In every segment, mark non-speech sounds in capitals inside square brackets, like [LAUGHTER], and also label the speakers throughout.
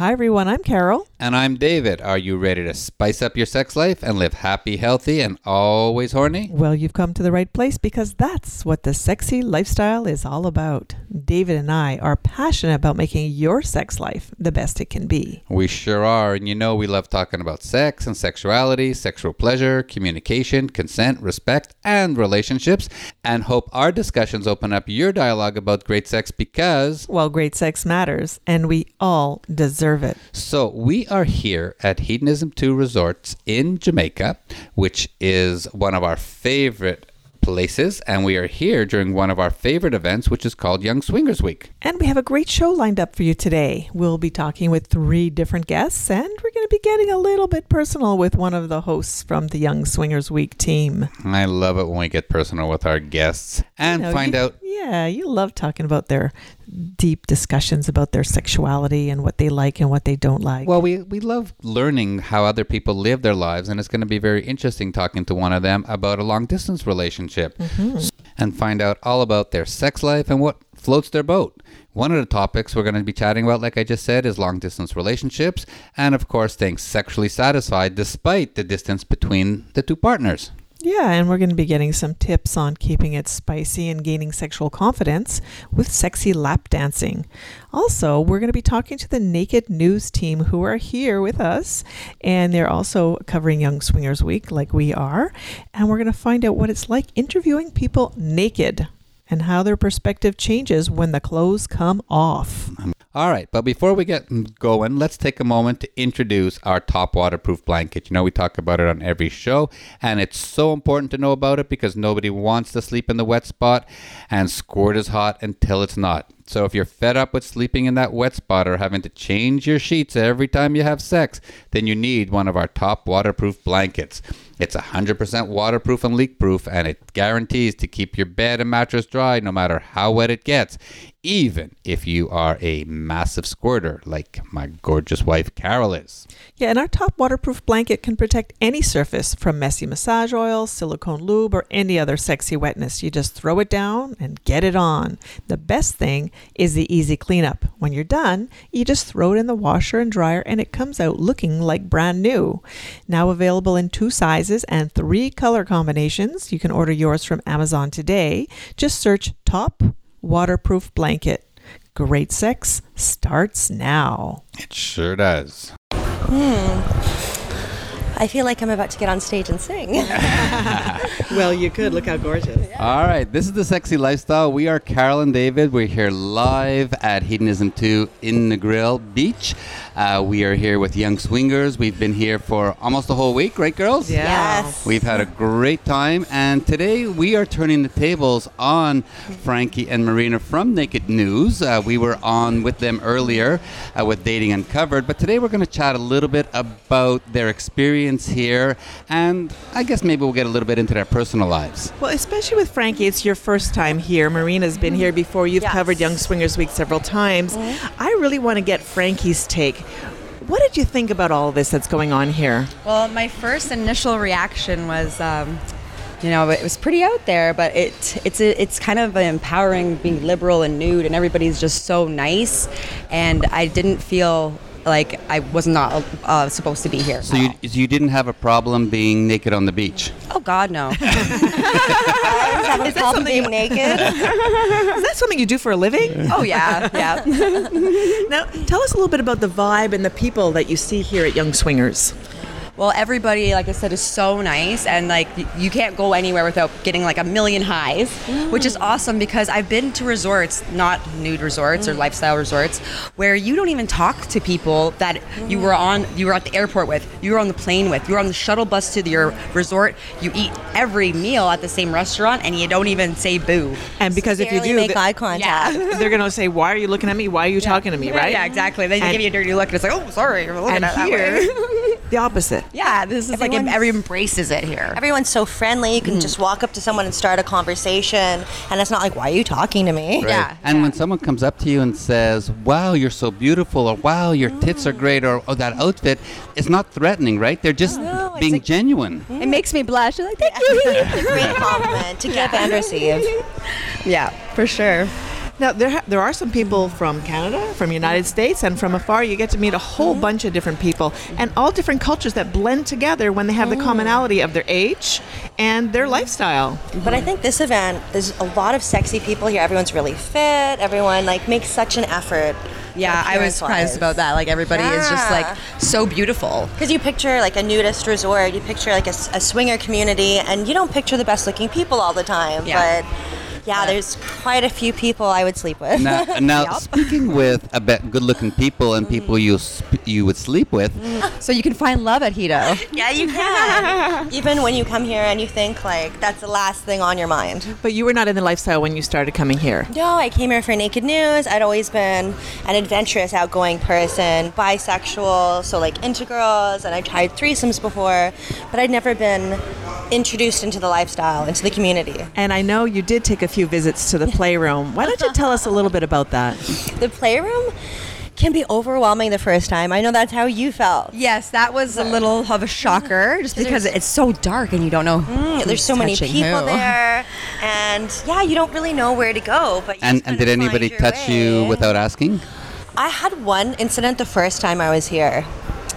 Speaker 1: Hi, everyone. I'm Carol.
Speaker 2: And I'm David. Are you ready to spice up your sex life and live happy, healthy, and always horny?
Speaker 1: Well, you've come to the right place because that's what the sexy lifestyle is all about. David and I are passionate about making your sex life the best it can be.
Speaker 2: We sure are. And you know, we love talking about sex and sexuality, sexual pleasure, communication, consent, respect, and relationships. And hope our discussions open up your dialogue about great sex because.
Speaker 1: Well, great sex matters, and we all deserve it.
Speaker 2: So, we are here at Hedonism 2 Resorts in Jamaica, which is one of our favorite places, and we are here during one of our favorite events, which is called Young Swingers Week.
Speaker 1: And we have a great show lined up for you today. We'll be talking with three different guests, and we're going to be getting a little bit personal with one of the hosts from the Young Swingers Week team.
Speaker 2: I love it when we get personal with our guests and
Speaker 1: You know,
Speaker 2: find
Speaker 1: you-
Speaker 2: out.
Speaker 1: Yeah, you love talking about their deep discussions about their sexuality and what they like and what they don't like.
Speaker 2: Well, we, we love learning how other people live their lives, and it's going to be very interesting talking to one of them about a long distance relationship Mm-hmm. and find out all about their sex life and what floats their boat. One of the topics we're going to be chatting about, like I just said, is long distance relationships, and of course, staying sexually satisfied despite the distance between the two partners.
Speaker 1: Yeah, and we're going to be getting some tips on keeping it spicy and gaining sexual confidence with sexy lap dancing. Also, we're going to be talking to the Naked News team who are here with us, and they're also covering Young Swingers Week like we are. And we're going to find out what it's like interviewing people naked and how their perspective changes when the clothes come off.
Speaker 2: All right, but before we get going, let's take a moment to introduce our top waterproof blanket. You know, we talk about it on every show, and it's so important to know about it because nobody wants to sleep in the wet spot, and squirt is hot until it's not. So if you're fed up with sleeping in that wet spot or having to change your sheets every time you have sex, then you need one of our top waterproof blankets. It's 100% waterproof and leak proof, and it guarantees to keep your bed and mattress dry no matter how wet it gets, even if you are a massive squirter like my gorgeous wife Carol is.
Speaker 1: Yeah, and our top waterproof blanket can protect any surface from messy massage oil, silicone lube, or any other sexy wetness. You just throw it down and get it on. The best thing is the easy cleanup. When you're done, you just throw it in the washer and dryer and it comes out looking like brand new. Now available in two sizes and three color combinations. You can order yours from Amazon today. Just search top waterproof blanket. Great sex starts now.
Speaker 2: It sure does. Hmm.
Speaker 3: I feel like I'm about to get on stage and sing. [LAUGHS]
Speaker 1: Well, you could. Look how gorgeous.
Speaker 2: All right, this is the Sexy Lifestyle. We are Carol and David. We're here live at Hedonism 2 in the Grill Beach. Uh, we are here with Young Swingers. We've been here for almost a whole week, right, girls?
Speaker 3: Yes.
Speaker 2: We've had a great time, and today we are turning the tables on Frankie and Marina from Naked News. Uh, we were on with them earlier uh, with Dating Uncovered, but today we're going to chat a little bit about their experience here, and I guess maybe we'll get a little bit into their personal lives.
Speaker 1: Well, especially with Frankie, it's your first time here. Marina's been here before. You've
Speaker 3: Yes.
Speaker 1: covered Young Swingers Week several times. I really want to get Frankie's take. What did you think about all this that's going on here?
Speaker 4: Well, my first initial reaction was, um, you know, it was pretty out there, but it it's a, it's kind of empowering being liberal and nude, and everybody's just so nice, and I didn't feel like I was not uh, supposed to be here.
Speaker 2: So you, so you didn't have a problem being naked on the beach?
Speaker 4: oh God, no.
Speaker 3: I always have a problem
Speaker 1: something
Speaker 3: being
Speaker 1: you-
Speaker 3: naked. [LAUGHS]
Speaker 1: Is that something you do for a living?
Speaker 4: oh yeah, yeah. [LAUGHS]
Speaker 1: now, tell us a little bit about the vibe and the people that you see here at Young Swingers.
Speaker 4: Well, everybody, like I said, is so nice, and like you can't go anywhere without getting like a million highs, which is awesome because I've been to resorts, not nude resorts or mm. lifestyle resorts, where you don't even talk to people that you were mm. on, you were at the airport with, you were on the plane with, you were on the shuttle bus to your resort. You eat every meal at the same restaurant, and you don't even say boo.
Speaker 1: And because if you
Speaker 3: Barely
Speaker 1: do,
Speaker 3: make
Speaker 1: th-
Speaker 3: eye contact. [LAUGHS]
Speaker 1: they're going to say, Why are you looking at me? Why are you talking to me, right?
Speaker 4: Yeah, exactly. Then they
Speaker 1: And-
Speaker 4: give you a dirty look, and it's like, oh, sorry, you're looking
Speaker 1: And
Speaker 4: at that
Speaker 1: here,
Speaker 4: way. [LAUGHS]
Speaker 1: the opposite.
Speaker 4: Yeah, this is like everyone embraces it here.
Speaker 3: Everyone's so friendly. You can
Speaker 1: Mm.
Speaker 3: just walk up to someone and start a conversation, and it's not like, "Why are you talking to me?"
Speaker 2: Right.
Speaker 4: Yeah,
Speaker 2: And
Speaker 4: yeah.
Speaker 2: when someone comes up to you and says, "Wow, you're so beautiful," or "Wow, your tits are great," or "Oh, that outfit," it's not threatening, right? They're just
Speaker 3: No,
Speaker 2: being
Speaker 3: like-
Speaker 2: genuine.
Speaker 4: It makes me blush. I'm like, thank you.
Speaker 3: It's [LAUGHS] a great compliment to give and receive. [LAUGHS]
Speaker 4: yeah, for sure.
Speaker 1: Now there ha- there are some people from Canada, from United States, and from afar. You get to meet a whole mm-hmm. bunch of different people and all different cultures that blend together when they have the mm. commonality of their age and their mm-hmm. lifestyle.
Speaker 3: But I think this event, there's a lot of sexy people here. Everyone's really fit. Everyone like makes such an effort.
Speaker 4: Yeah, I was surprised about that. Like everybody is just like so beautiful.
Speaker 3: Because you picture like a nudist resort, you picture like a swinger community, and you don't picture the best looking people all the time.
Speaker 4: Yeah.
Speaker 3: But yeah, there's quite a few people I would sleep with. [LAUGHS]
Speaker 2: Now, now speaking with a bit good-looking people and people mm-hmm. you sp- you would sleep with, mm.
Speaker 4: So you can find love at Hedo. [LAUGHS]
Speaker 3: yeah, you can. [LAUGHS] Even when you come here and you think like that's the last thing on your mind.
Speaker 1: But you were not in the lifestyle when you started coming here.
Speaker 3: No, I came here for Naked News. I'd always been an adventurous, outgoing person, bisexual, so like into girls, and I tried threesomes before, but I'd never been introduced into the lifestyle, into the community.
Speaker 1: And I know you did take a few visits to the playroom. Why don't you [LAUGHS] tell us a little bit about that?
Speaker 3: The playroom can be overwhelming the first time. I know that's how you felt.
Speaker 4: Yes, that was a little of a shocker, [LAUGHS] just because it's so dark and you don't know.
Speaker 3: Mm, There's so many people
Speaker 4: who.
Speaker 3: there, and yeah, you don't really know where to go. But you
Speaker 2: and
Speaker 3: just
Speaker 2: and did anybody
Speaker 3: find your
Speaker 2: touch you without asking?
Speaker 3: I had one incident the first time I was here,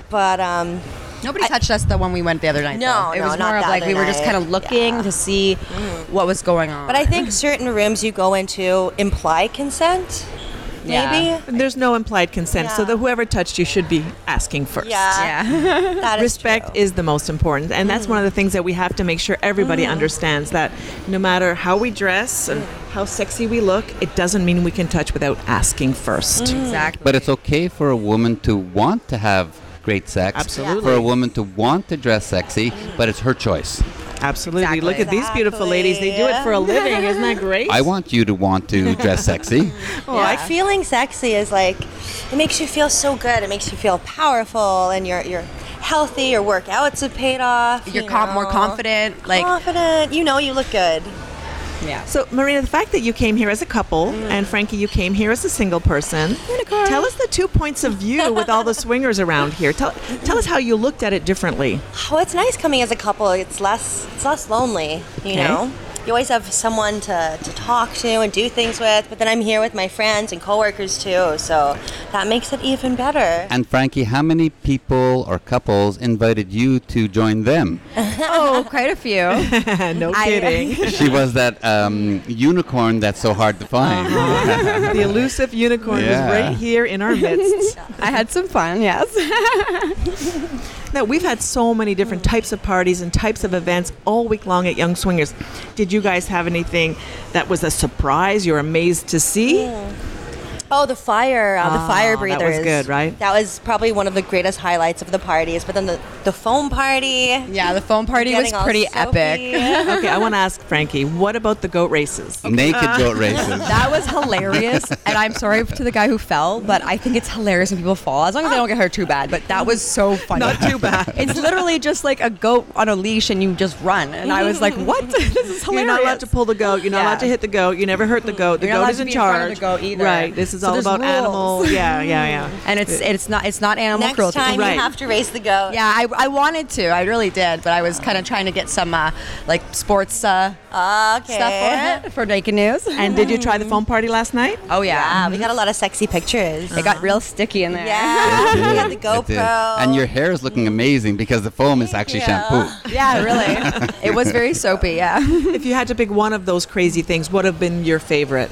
Speaker 3: but um,
Speaker 4: Nobody touched us the one we went the other night.
Speaker 3: No,
Speaker 4: though. it
Speaker 3: no,
Speaker 4: was
Speaker 3: not
Speaker 4: more of like we
Speaker 3: other
Speaker 4: were just kind of looking
Speaker 3: Yeah.
Speaker 4: to see mm. what was going on.
Speaker 3: but I think certain rooms you go into imply consent.
Speaker 4: Yeah.
Speaker 3: Maybe.
Speaker 1: There's no implied consent, so
Speaker 3: Yeah.
Speaker 1: that whoever touched you should be asking first.
Speaker 3: Yeah.
Speaker 4: yeah, [LAUGHS] [LAUGHS]
Speaker 3: That is
Speaker 1: Respect
Speaker 3: true.
Speaker 1: is the most important, and that's one of the mm. things that we have to make sure everybody mm. understands that no matter how we dress and how sexy we look, it doesn't mean we can touch without asking first.
Speaker 4: exactly.
Speaker 2: But it's okay for a woman to want to have great sex.
Speaker 1: Absolutely.
Speaker 2: For a woman to want to dress sexy, but it's her choice.
Speaker 1: Absolutely.
Speaker 4: Exactly.
Speaker 1: Look at these beautiful ladies. They do it for a living. Isn't that great?
Speaker 2: I want you to want to dress sexy. [LAUGHS]
Speaker 3: Oh, like feeling sexy is like it makes you feel so good. It makes you feel powerful, and you're you're healthy. Your workouts have paid off.
Speaker 4: You're
Speaker 3: you
Speaker 4: com- more confident. Like
Speaker 3: confident. You know, you look good.
Speaker 4: Yeah.
Speaker 1: So, Marina, the fact that you came here as a couple, mm. and Frankie, you came here as a single person, tell us the two points of view with all the swingers around here. Tell, tell us how you looked at it differently.
Speaker 3: Oh, it's nice coming as a couple. It's less it's less lonely. You
Speaker 1: Okay.
Speaker 3: know. You always have someone to, to talk to and do things with, but then I'm here with my friends and coworkers too, so that makes it even better.
Speaker 2: And Frankie, how many people or couples invited you to join them? [LAUGHS]
Speaker 4: oh, quite a few. [LAUGHS]
Speaker 1: no
Speaker 4: I-
Speaker 1: kidding. [LAUGHS]
Speaker 2: she was that um, unicorn that's so hard to find.
Speaker 1: the elusive unicorn
Speaker 2: Yeah.
Speaker 1: was right here in our midst.
Speaker 4: I had some fun. Yes.
Speaker 1: Now, we've had so many different mm. types of parties and types of events all week long at Young Swingers. Did you guys have anything that was a surprise you're amazed to see?
Speaker 3: Oh, the fire, uh, the
Speaker 1: Ah,
Speaker 3: fire
Speaker 1: that was good, right?
Speaker 3: That was probably one of the greatest highlights of the parties. But then the, the foam party.
Speaker 4: Yeah, the foam party was pretty epic. [LAUGHS]
Speaker 1: Okay, I want to ask Frankie, what about the goat races?
Speaker 2: Naked goat races. [LAUGHS]
Speaker 4: That was hilarious, and I'm sorry to the guy who fell, but I think it's hilarious when people fall, as long as they don't get hurt too bad. But that was so funny.
Speaker 1: Not too bad. [LAUGHS]
Speaker 4: It's literally just like a goat on a leash, and you just run. And I was like, "What? this is hilarious."
Speaker 1: You're not allowed to pull the goat. You're not
Speaker 4: Yeah.
Speaker 1: allowed to hit the goat. You never hurt the goat. The
Speaker 4: You're not
Speaker 1: goat
Speaker 4: allowed
Speaker 1: is
Speaker 4: to
Speaker 1: in
Speaker 4: be in front of
Speaker 1: charge.
Speaker 4: the goat either.
Speaker 1: Right. This is
Speaker 4: So
Speaker 1: all about
Speaker 4: rules.
Speaker 1: animals. Yeah, yeah, yeah. [LAUGHS]
Speaker 4: and it's it's not it's not animal
Speaker 3: Next
Speaker 4: cruelty.
Speaker 3: time
Speaker 1: Right.
Speaker 3: you have to race the goat.
Speaker 4: Yeah, I, I wanted to. I really did, but I was kind of trying to get some uh, like sports uh,
Speaker 3: Okay.
Speaker 4: stuff for it for Naked News.
Speaker 1: And did you try the foam party last night?
Speaker 4: oh
Speaker 3: Yeah,
Speaker 4: yeah,
Speaker 3: we got a lot of sexy pictures.
Speaker 4: it got real sticky in there.
Speaker 3: Yeah, [LAUGHS] we had the GoPro.
Speaker 2: And your hair is looking amazing because the foam is actually
Speaker 3: you.
Speaker 2: shampoo. [LAUGHS]
Speaker 4: yeah, really. it was very soapy. Yeah.
Speaker 1: If you had to pick one of those crazy things, what would have been your favorite?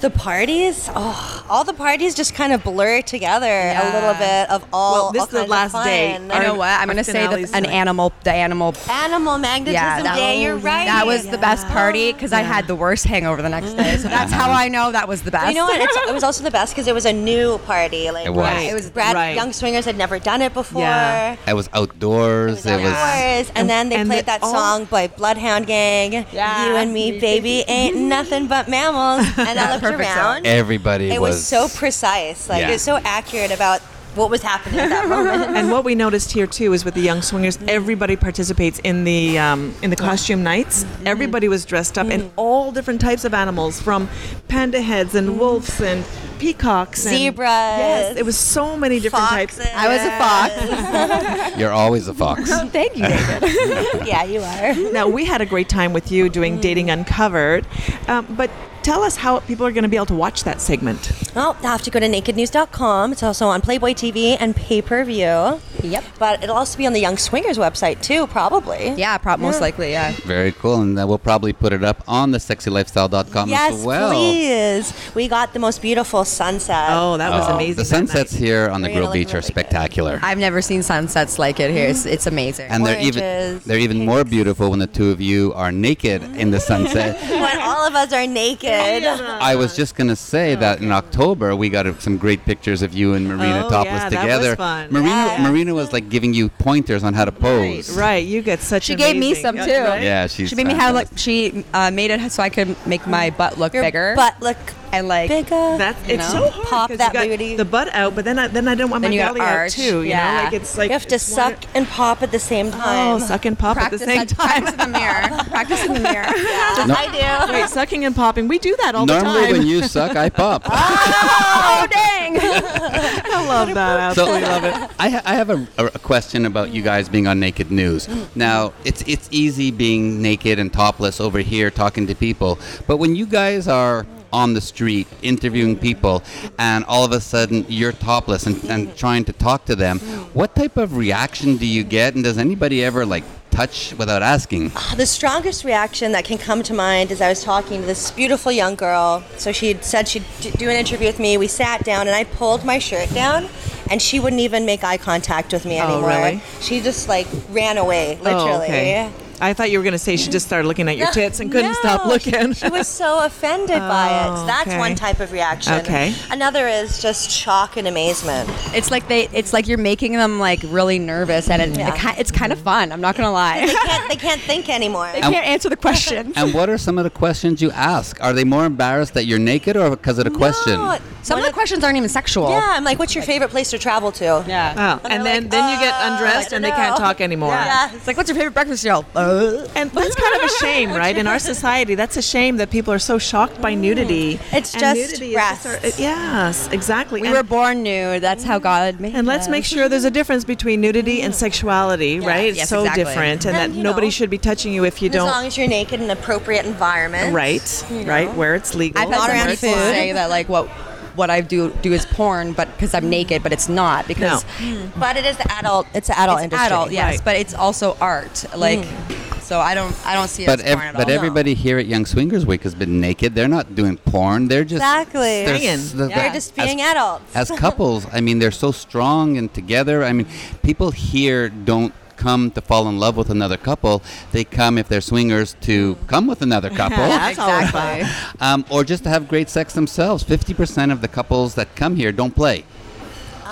Speaker 3: The parties, oh, all the parties just kind of blur together
Speaker 4: Yeah.
Speaker 3: a little bit of all.
Speaker 1: Well, this
Speaker 3: all
Speaker 1: is the last day.
Speaker 3: fun.
Speaker 4: You know what? I'm gonna say the, an animal, the animal.
Speaker 3: Animal magnetism
Speaker 4: Yeah, that,
Speaker 3: day. You're right.
Speaker 4: That was the best party because I had the worst hangover the next day. So that's how I know that was the best.
Speaker 3: You know what? It's, it was also the best because it was a new party. Like
Speaker 2: It was.
Speaker 1: Right.
Speaker 3: it was Brad.
Speaker 1: Right.
Speaker 3: Young swingers had never done it before.
Speaker 1: Yeah.
Speaker 2: It was outdoors. It was.
Speaker 3: Outdoors, and,
Speaker 1: And-
Speaker 3: then they
Speaker 1: and
Speaker 3: played
Speaker 1: the-
Speaker 3: that
Speaker 1: all-
Speaker 3: song by Bloodhound Gang.
Speaker 4: Yeah.
Speaker 3: You and me, baby, ain't nothing but mammals. And I looked
Speaker 4: Perfect song.
Speaker 3: around.
Speaker 2: Everybody
Speaker 3: it was, so precise. Like
Speaker 2: Yeah.
Speaker 3: it was so accurate about what was happening at that [LAUGHS] moment.
Speaker 1: And what we noticed here too is with the young swingers, everybody participates in the um, in the costume nights.
Speaker 3: Mm-hmm.
Speaker 1: Everybody was dressed up in all different types of animals, from panda heads and wolves and peacocks, and,
Speaker 3: Zebras.
Speaker 1: Yes, it was so many different
Speaker 3: Foxes.
Speaker 1: types.
Speaker 4: I was a fox. [LAUGHS]
Speaker 2: You're always a fox. [LAUGHS]
Speaker 4: Thank you, David.
Speaker 3: yeah, you are.
Speaker 1: Now we had a great time with you doing Dating Uncovered, um, but tell us how people are going to be able to watch that segment.
Speaker 3: Well, they'll have to go to nakednews.com. It's also on Playboy TV and pay per view.
Speaker 4: Yep.
Speaker 3: But it'll also be on the Young Swingers website too, probably.
Speaker 4: Yeah, prob- most likely, yeah.
Speaker 2: Very cool. And uh, we'll probably put it up on the sexylifestyle.com
Speaker 3: Yes,
Speaker 2: as well.
Speaker 3: Yes, please. We got the most beautiful sunset.
Speaker 1: Oh, that was
Speaker 2: Oh,
Speaker 1: amazing.
Speaker 2: The
Speaker 1: that
Speaker 2: sunsets
Speaker 1: night.
Speaker 2: here on the Grill Beach
Speaker 3: look
Speaker 2: are
Speaker 3: really good.
Speaker 2: spectacular.
Speaker 4: I've never seen sunsets like it here. It's, it's amazing.
Speaker 2: and they're even they're even more beautiful when the two of you are naked in the sunset. [LAUGHS]
Speaker 3: when all of us are naked. [LAUGHS]
Speaker 2: I was just gonna say that in October we got some great pictures of you and Marina
Speaker 1: Oh,
Speaker 2: topless
Speaker 1: yeah, that was
Speaker 2: together.
Speaker 1: fun.
Speaker 2: Marina
Speaker 3: Yeah.
Speaker 2: Marina was like giving you pointers on how to pose.
Speaker 1: Right, you get such.
Speaker 4: A She gave me some, too.
Speaker 1: right?
Speaker 2: Yeah, she's
Speaker 4: she made me have like she uh, made it so I could make my butt look
Speaker 3: Your
Speaker 4: bigger
Speaker 3: butt look
Speaker 4: and like
Speaker 3: bigger.
Speaker 1: That's
Speaker 4: You
Speaker 1: it's
Speaker 4: know?
Speaker 1: so hard.
Speaker 3: Pop
Speaker 1: 'cause
Speaker 3: that
Speaker 1: you got
Speaker 3: booty.
Speaker 1: The butt out, but then I then I don't want
Speaker 4: Then
Speaker 1: my
Speaker 4: gotta
Speaker 1: belly out
Speaker 4: arch,
Speaker 1: too. You
Speaker 4: yeah.
Speaker 1: know, like it's like
Speaker 3: you have to
Speaker 1: it's one-
Speaker 3: suck and pop at the same oh, time.
Speaker 1: Oh, suck and pop
Speaker 4: practice
Speaker 1: at the same
Speaker 4: that-
Speaker 1: time.
Speaker 4: practice in the mirror. practice in the mirror. [LAUGHS]
Speaker 3: Yeah,
Speaker 2: No.
Speaker 3: I do.
Speaker 1: Wait, sucking and popping. We do that all the time.
Speaker 2: Normally
Speaker 1: time.
Speaker 2: when you suck, I pop. [LAUGHS]
Speaker 4: oh dang! [LAUGHS]
Speaker 1: I love that.
Speaker 2: So
Speaker 1: Absolutely love it.
Speaker 2: I, ha- I have a, a, a question about you guys being on Naked News. Now, it's it's easy being naked and topless over here talking to people, but when you guys are on the street interviewing people and all of a sudden you're topless and, and trying to talk to them, what type of reaction do you get? And does anybody ever like touch without asking?
Speaker 3: Ah, the strongest reaction that can come to mind is I was talking to this beautiful young girl. So she said she'd do an interview with me. We sat down and I pulled my shirt down and she wouldn't even make eye contact with me anymore.
Speaker 1: Oh,
Speaker 3: anymore.
Speaker 1: really?
Speaker 3: She just like ran away, literally.
Speaker 1: Oh, okay. I thought you were going to say she just started looking at your tits and couldn't
Speaker 3: no,
Speaker 1: stop looking.
Speaker 3: She, she was so offended by it.
Speaker 1: Oh,
Speaker 3: So that's
Speaker 1: okay.
Speaker 3: one type of reaction.
Speaker 1: Okay.
Speaker 3: Another is just shock and amazement.
Speaker 4: It's like they. It's like you're making them like really nervous, and it,
Speaker 3: Yeah.
Speaker 4: it it's kind of fun. I'm not gonna
Speaker 3: They
Speaker 4: lie.
Speaker 3: can't, they can't think anymore.
Speaker 4: They can't answer the question.
Speaker 2: And what are some of the questions you ask? Are they more embarrassed that you're naked or because of the question?
Speaker 4: Some of the questions aren't even sexual.
Speaker 3: Yeah, I'm like, what's your favorite place to travel to?
Speaker 4: Yeah.
Speaker 1: Oh,
Speaker 3: And
Speaker 1: and then
Speaker 3: like,
Speaker 1: then you get
Speaker 3: "Uh,
Speaker 1: undressed
Speaker 3: I
Speaker 1: and they
Speaker 3: don't
Speaker 1: can't talk anymore.
Speaker 3: Yeah.
Speaker 4: It's like, what's your favorite breakfast cereal? Uh. [LAUGHS]
Speaker 1: And that's kind of a shame, right? In our society, that's a shame that people are so shocked by nudity.
Speaker 3: It's
Speaker 1: And
Speaker 3: just
Speaker 1: nudity is just our- yes, exactly.
Speaker 4: We
Speaker 1: and,
Speaker 4: were born nude. That's how God made
Speaker 1: and let's
Speaker 4: us.
Speaker 1: make sure there's a difference between nudity and sexuality, right?
Speaker 4: yes,
Speaker 1: so
Speaker 4: exactly.
Speaker 1: different, and,
Speaker 3: And,
Speaker 1: that nobody
Speaker 3: know,
Speaker 1: should be touching you if you don't.
Speaker 3: As long as you're naked in an appropriate environment.
Speaker 1: right,
Speaker 3: you
Speaker 1: right, where it's legal.
Speaker 4: I've
Speaker 3: Not around
Speaker 4: people
Speaker 3: food.
Speaker 4: say that like what what I do do is porn, but because I'm naked, but it's not because hmm. mm.
Speaker 3: But it is the adult. It's the adult
Speaker 4: it's
Speaker 3: industry.
Speaker 4: adult, yes,
Speaker 1: Right.
Speaker 4: but it's also art. Like, hmm. so I don't I don't see it
Speaker 2: But
Speaker 4: as
Speaker 2: ev-
Speaker 4: porn at
Speaker 2: but
Speaker 4: all.
Speaker 2: everybody here at Young Swingers Week has been naked. They're not doing porn. They're just
Speaker 3: Exactly.
Speaker 2: They're,
Speaker 1: Swinging.
Speaker 2: s- they're-
Speaker 3: They're just being
Speaker 2: as,
Speaker 3: adults.
Speaker 2: as [LAUGHS] couples. I mean, they're so strong and together. I mean, people here don't come to fall in love with another couple. They come if they're swingers to come with another [LAUGHS] couple.
Speaker 4: Exactly. [LAUGHS]
Speaker 2: um, or just to have great sex themselves. 50% of the couples that come here don't play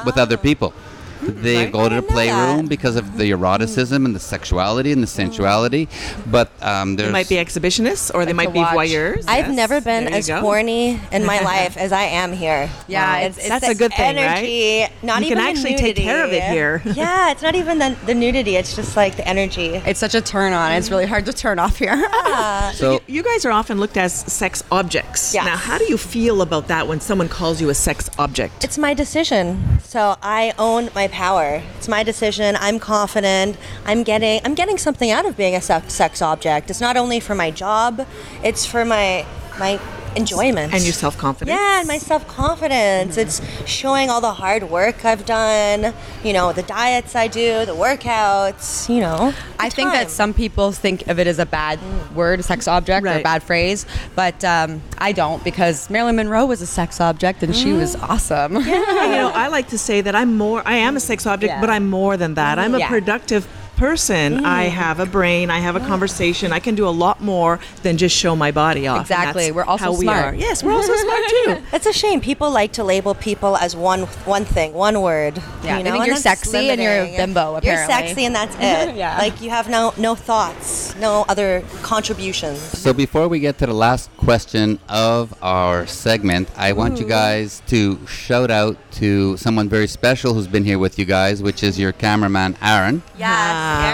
Speaker 2: with other people. They
Speaker 1: Right.
Speaker 2: go to the
Speaker 3: I didn't know
Speaker 2: playroom
Speaker 3: that.
Speaker 2: because of the eroticism and the sexuality and the sensuality. But um,
Speaker 1: They might be exhibitionists or they might be
Speaker 4: watch.
Speaker 1: voyeurs.
Speaker 3: I've
Speaker 1: yes.
Speaker 3: never been as
Speaker 1: go.
Speaker 3: horny in my [LAUGHS] life as I am here.
Speaker 4: Yeah,
Speaker 3: Wow.
Speaker 4: it's- it's
Speaker 1: That's a good thing, right?
Speaker 3: Not
Speaker 1: You
Speaker 3: even
Speaker 1: can actually take care of it here. [LAUGHS] [LAUGHS]
Speaker 3: yeah, it's not even the, the nudity. It's just like the energy.
Speaker 4: It's such a turn on. It's really hard to turn off here.
Speaker 3: Yeah.
Speaker 2: so.
Speaker 1: You guys are often looked as sex objects.
Speaker 3: Yes.
Speaker 1: Now, how do you feel about that when someone calls you a sex object?
Speaker 3: It's my decision. So I own my power. It's my decision. I'm confident. I'm getting I'm getting something out of being a sex, sex object. It's not only for my job, it's for my my enjoyment.
Speaker 1: and your self confidence.
Speaker 3: Yeah, and my self confidence. It's showing all the hard work I've done, you know, the diets I do, the workouts, you know.
Speaker 4: I
Speaker 3: the
Speaker 4: think that some people think of it as a bad word, a sex object, or a bad phrase, but um, I don't because Marilyn Monroe was a sex object and she was awesome. Yeah.
Speaker 1: you know, I like to say that I'm more. I am a sex object,
Speaker 4: Yeah.
Speaker 1: but I'm more than that. I'm a
Speaker 4: Yeah.
Speaker 1: productive person, I mm. have a brain, I have a conversation, I can do a lot more than just show my body off.
Speaker 4: Exactly. We're also
Speaker 1: how we
Speaker 4: smart.
Speaker 1: are. Yes, we're also smart too. [LAUGHS]
Speaker 3: It's a shame. People like to label people as one one thing, one word.
Speaker 4: Yeah,
Speaker 3: you
Speaker 4: they
Speaker 3: know,
Speaker 4: think
Speaker 3: and
Speaker 4: you're
Speaker 3: that's
Speaker 4: sexy and you're a
Speaker 3: limiting.
Speaker 4: bimbo,
Speaker 3: You're sexy and that's [LAUGHS] it.
Speaker 4: Yeah.
Speaker 3: Like you have no no thoughts, no other contributions.
Speaker 2: So before we get to the last question of our segment, I want you guys to shout out to someone very special who's been here with you guys, which is your cameraman Aaron.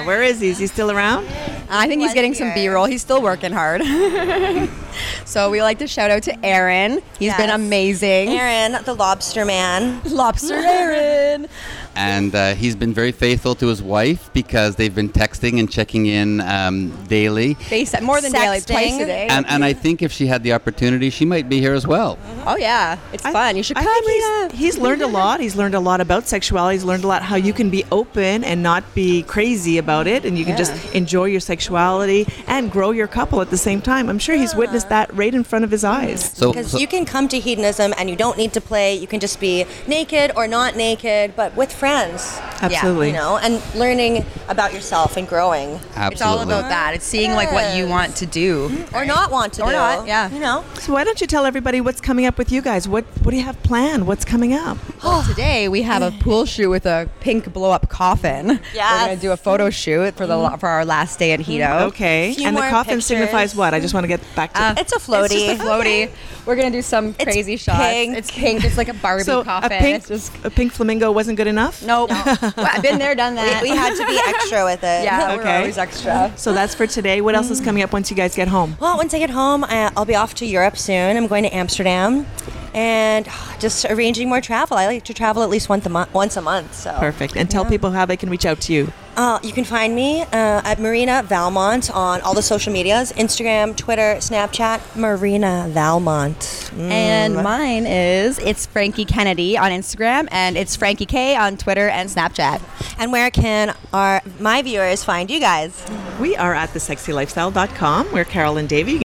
Speaker 1: Where is he? Is he still around?
Speaker 4: I think he's getting some. B-roll. He's still working hard. [LAUGHS] so we like to shout out to Aaron. He's been amazing.
Speaker 3: Aaron, the lobster man.
Speaker 4: Lobster Aaron. [LAUGHS]
Speaker 2: And uh, he's been very faithful to his wife because they've been texting and checking in um, daily.
Speaker 4: Face more than daily, twice a day.
Speaker 2: And, and I think if she had the opportunity, she might be here as well.
Speaker 4: oh yeah, it's
Speaker 1: I-
Speaker 4: fun. You should
Speaker 1: I
Speaker 4: come.
Speaker 1: think he's, he's learned a lot. He's learned a lot about sexuality. He's learned a lot how you can be open and not be crazy about it, and you can just enjoy your sexuality and grow your couple at the same time. I'm sure he's witnessed that right in front of his eyes.
Speaker 2: So,
Speaker 3: Because
Speaker 2: so-
Speaker 3: you can come to hedonism and you don't need to play. You can just be naked or not naked, but with friends.
Speaker 1: Absolutely.
Speaker 3: You know, and learning about yourself and growing.
Speaker 2: absolutely.
Speaker 4: It's all about that. It's seeing like what you want to do. Mm-hmm.
Speaker 3: Or not want to
Speaker 4: Or
Speaker 3: do.
Speaker 4: not, yeah.
Speaker 3: You know?
Speaker 1: So why don't you tell everybody what's coming up with you guys? What What do you have planned? What's coming up? [GASPS]
Speaker 4: Well, today we have a [SIGHS] pool shoot with a pink blow up coffin. Yeah.
Speaker 3: We're
Speaker 4: gonna do a photo shoot for the mm-hmm. la- for our last day at Hedo. Mm-hmm.
Speaker 1: Okay.
Speaker 3: Few
Speaker 1: And the coffin
Speaker 3: pictures.
Speaker 1: signifies what? I just want to get back to.
Speaker 4: Uh,
Speaker 3: It's a floaty.
Speaker 4: It's just a floaty. [LAUGHS] We're gonna do some
Speaker 3: It's
Speaker 4: crazy shots. It's pink. It's like a Barbie
Speaker 1: so
Speaker 4: coffin.
Speaker 1: a pink,
Speaker 4: It's just
Speaker 1: a pink flamingo wasn't good enough.
Speaker 4: Nope. [LAUGHS] Well, I've been there, done that.
Speaker 3: we, we had to be extra with it.
Speaker 4: yeah, we're
Speaker 1: Okay.
Speaker 4: always extra.
Speaker 1: So that's for today. What else is mm. coming up once you guys get home?
Speaker 3: Well, once I get home, I, I'll be off to Europe soon. I'm going to Amsterdam, and [SIGHS] just arranging more travel. I like to travel at least once a month. Once a month. So
Speaker 1: Perfect. And tell people how they can reach out to you.
Speaker 3: Uh, you can find me uh, at Marina Valmont on all the social medias: Instagram, Twitter, Snapchat. Marina Valmont.
Speaker 4: And mine is it's Frankie Kennedy on Instagram and it's Frankie K on Twitter and Snapchat.
Speaker 3: And where can our my viewers find you guys?
Speaker 1: We are at thesexylifestyle.com. We're Carol and Davey.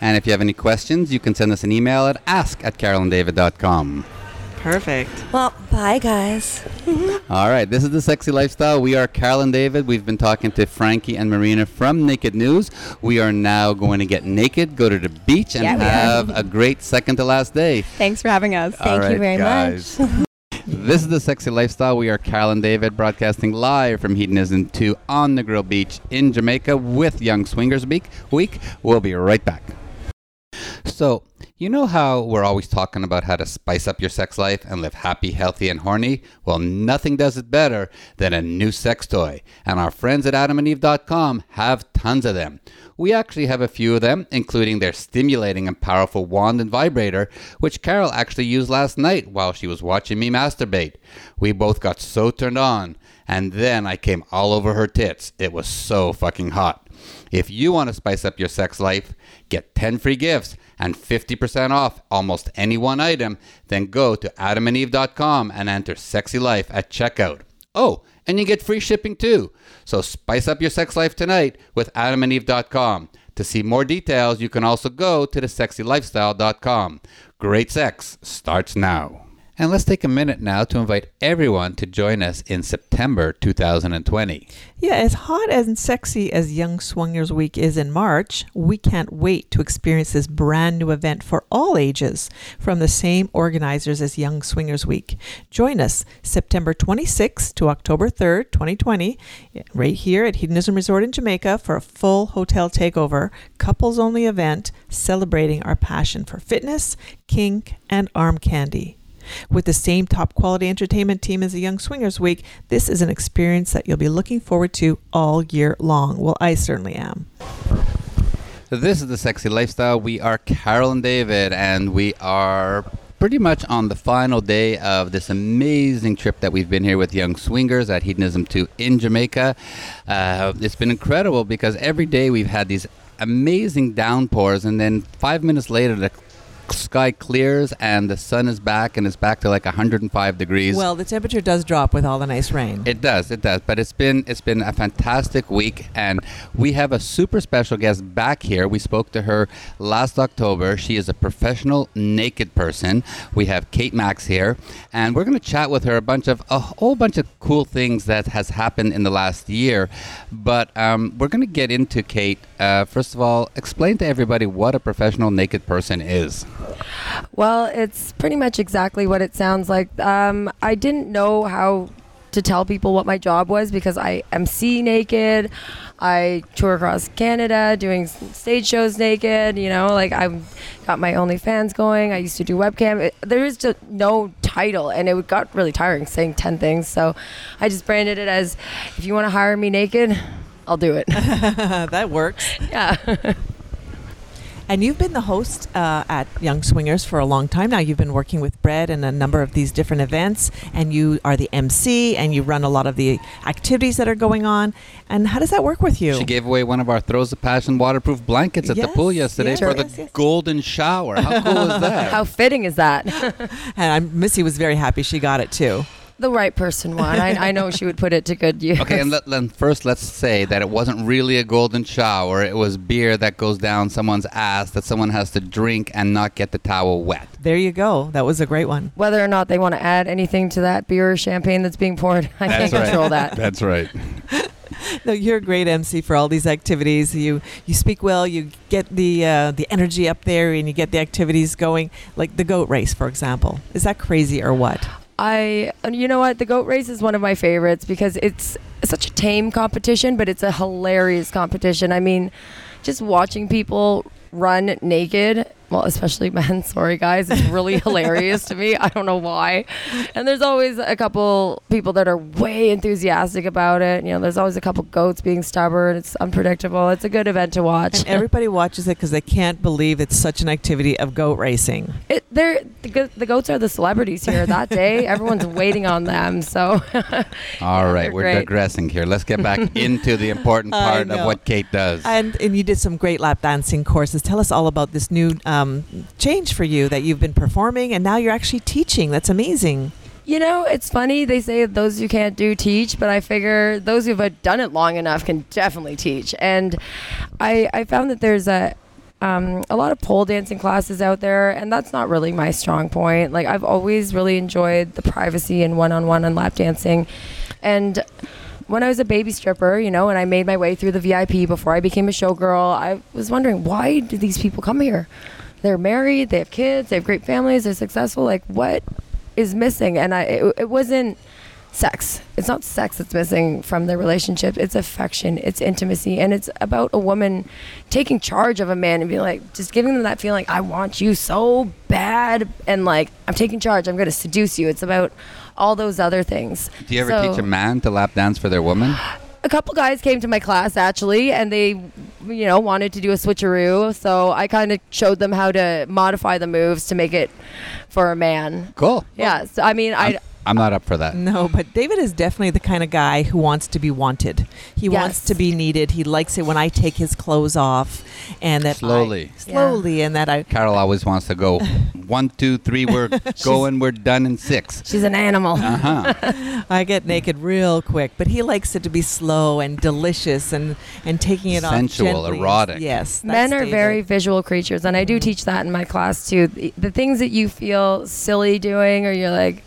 Speaker 2: and if you have any questions, you can send us an email at ask at carolanddavid.com.
Speaker 1: Perfect.
Speaker 3: Well, bye guys. [LAUGHS]
Speaker 2: All right, this is the Sexy Lifestyle. We are Carol and David. We've been talking to Frankie and Marina from Naked News. We are now going to get naked, go to the beach, and
Speaker 4: Yeah,
Speaker 2: have a great second to last day.
Speaker 4: Thanks for having us.
Speaker 2: All
Speaker 3: Thank you very
Speaker 2: guys. [LAUGHS] this is the Sexy Lifestyle. We are Carol and David broadcasting live from Hedonism 2 on the Grill Beach in Jamaica with Young Swingers Week. Week. We'll be right back. So, you know how we're always talking about how to spice up your sex life and live happy, healthy, and horny? Well, nothing does it better than a new sex toy. And our friends at adamandeve.com have tons of them. We actually have a few of them, including their stimulating and powerful wand and vibrator, which Carol actually used last night while she was watching me masturbate. We both got so turned on, and then I came all over her tits. It was so fucking hot. If you want to spice up your sex life, get 10 free gifts and 50% off almost any one item, then go to adamandeve.com and enter sexy life at checkout. Oh, and you get free shipping too. So spice up your sex life tonight with adamandeve.com. To see more details, you can also go to thesexylifestyle.com. Great sex starts now. And let's take a minute now to invite everyone to join us in September 2020.
Speaker 1: Yeah, as hot and sexy as Young Swingers Week is in March, we can't wait to experience this brand new event for all ages from the same organizers as Young Swingers Week. Join us September 26th to October 3rd, 2020, right here at Hedonism Resort in Jamaica for a full hotel takeover, couples only event celebrating our passion for fitness, kink, and arm candy. With the same top quality entertainment team as the Young Swingers Week, this is an experience that you'll be looking forward to all year long. Well, I certainly am.
Speaker 2: So This is the Sexy Lifestyle. We are Carol and David, and we are pretty much on the final day of this amazing trip that we've been here with Young Swingers at Hedonism 2 in Jamaica. Uh, it's been incredible because every day we've had these amazing downpours, and then five minutes later, the sky clears and the sun is back and it's back to like 105 degrees.
Speaker 1: Well, the temperature does drop with all the nice rain.
Speaker 2: It does, it does. But it's been it's been a fantastic week, and we have a super special guest back here. We spoke to her last October. She is a professional naked person. We have Kate Maxx here, and we're going to chat with her a bunch of a whole bunch of cool things that has happened in the last year. But um, we're going to get into Kate. Uh, first of all, explain to everybody what a professional naked person is.
Speaker 5: Well, it's pretty much exactly what it sounds like. Um, I didn't know how to tell people what my job was because I MC naked. I tour across Canada doing stage shows naked. You know, like I got my OnlyFans going. I used to do webcam. It, there is just no title, and it got really tiring saying ten things. So I just branded it as, if you want to hire me naked, I'll do it. [LAUGHS]
Speaker 1: that works. [LAUGHS]
Speaker 5: yeah. [LAUGHS]
Speaker 1: And you've been the host uh, at Young Swingers for a long time now. You've been working with Brett and a number of these different events, and you are the MC and you run a lot of the activities that are going on. And how does that work with you?
Speaker 2: She gave away one of our Throws of Passion waterproof blankets at the pool yesterday
Speaker 1: yes,
Speaker 2: for the
Speaker 1: yes, yes.
Speaker 2: golden shower. How cool is that? [LAUGHS]
Speaker 5: How fitting is that? [LAUGHS]
Speaker 1: and I'm, Missy was very happy she got it too.
Speaker 5: The right person won. I, I know she would put it to good use.
Speaker 2: Okay, and let, then first let's say that it wasn't really a golden shower. It was beer that goes down someone's ass that someone has to drink and not get the towel wet.
Speaker 1: There you go. That was a great one.
Speaker 5: Whether or not they want to add anything to that beer or champagne that's being poured, I can't control that.
Speaker 2: That's right. [LAUGHS]
Speaker 1: No, you're a great MC for all these activities. You you speak well. You get the uh, the energy up there, and you get the activities going. Like the goat race, for example. Is that crazy or what?
Speaker 5: I, you know what? The goat race is one of my favorites because it's such a tame competition, but it's a hilarious competition. I mean, just watching people run naked, well, especially men, [LAUGHS] sorry guys, it's really hilarious to me. I don't know why. And there's always a couple people that are way enthusiastic about it. You know, there's always a couple goats being stubborn. It's unpredictable. It's a good event to watch.
Speaker 1: And everybody watches it because they can't believe it's such an activity of goat racing.
Speaker 5: It, they're the, the goats are the celebrities here that day. [LAUGHS] Everyone's waiting on them. So, [LAUGHS]
Speaker 2: All right,
Speaker 5: they're
Speaker 2: we're
Speaker 5: great.
Speaker 2: digressing here. Let's get back into the important part of what Kate does.
Speaker 1: And and you did some great lap dancing courses. Tell us all about this new um, change for you that you've been performing, and now you're actually teaching. That's amazing.
Speaker 5: you know, it's funny they say those who can't do teach, but I figure those who've done it long enough can definitely teach. And I I found that there's a um, a lot of pole dancing classes out there, and that's not really my strong point. Like I've always really enjoyed the privacy and one-on-one and lap dancing, and when I was a baby stripper, you know, and I made my way through the VIP before I became a showgirl, I was wondering why do these people come here? They're married, they have kids, they have great families, they're successful. Like what is missing? And I, it, it wasn't sex. It's not sex that's missing from the relationship. It's affection, it's intimacy, and it's about a woman taking charge of a man and being like, just giving them that feeling, I want you so bad, and like I'm taking charge. I'm going to seduce you. It's about all those other things.
Speaker 2: Do you ever
Speaker 5: So-
Speaker 2: teach a man to lap dance for their woman?
Speaker 5: a couple guys came to my class actually and they you know wanted to do a switcheroo so i kind of showed them how to modify the moves to make it for a man
Speaker 2: Cool.
Speaker 5: yeah so i mean i
Speaker 2: I'm not up for that.
Speaker 1: No, but David is definitely the kind of guy who wants to be wanted. He wants to be needed. He likes it when I take his clothes off, and that I-
Speaker 2: Slowly.
Speaker 1: slowly, and that I. [LAUGHS]
Speaker 2: Carol always wants to go [LAUGHS] one, two, three. We're going. We're done in six.
Speaker 5: she's an animal
Speaker 2: Uh huh. [LAUGHS]
Speaker 1: I get naked real quick, but he likes it to be slow and delicious and and taking it
Speaker 2: Sensual,
Speaker 1: off sensual,
Speaker 2: erotic.
Speaker 1: Yes,
Speaker 5: men are
Speaker 1: David.
Speaker 5: very visual creatures and i do teach that in my class too the, the things that you feel silly doing or you're like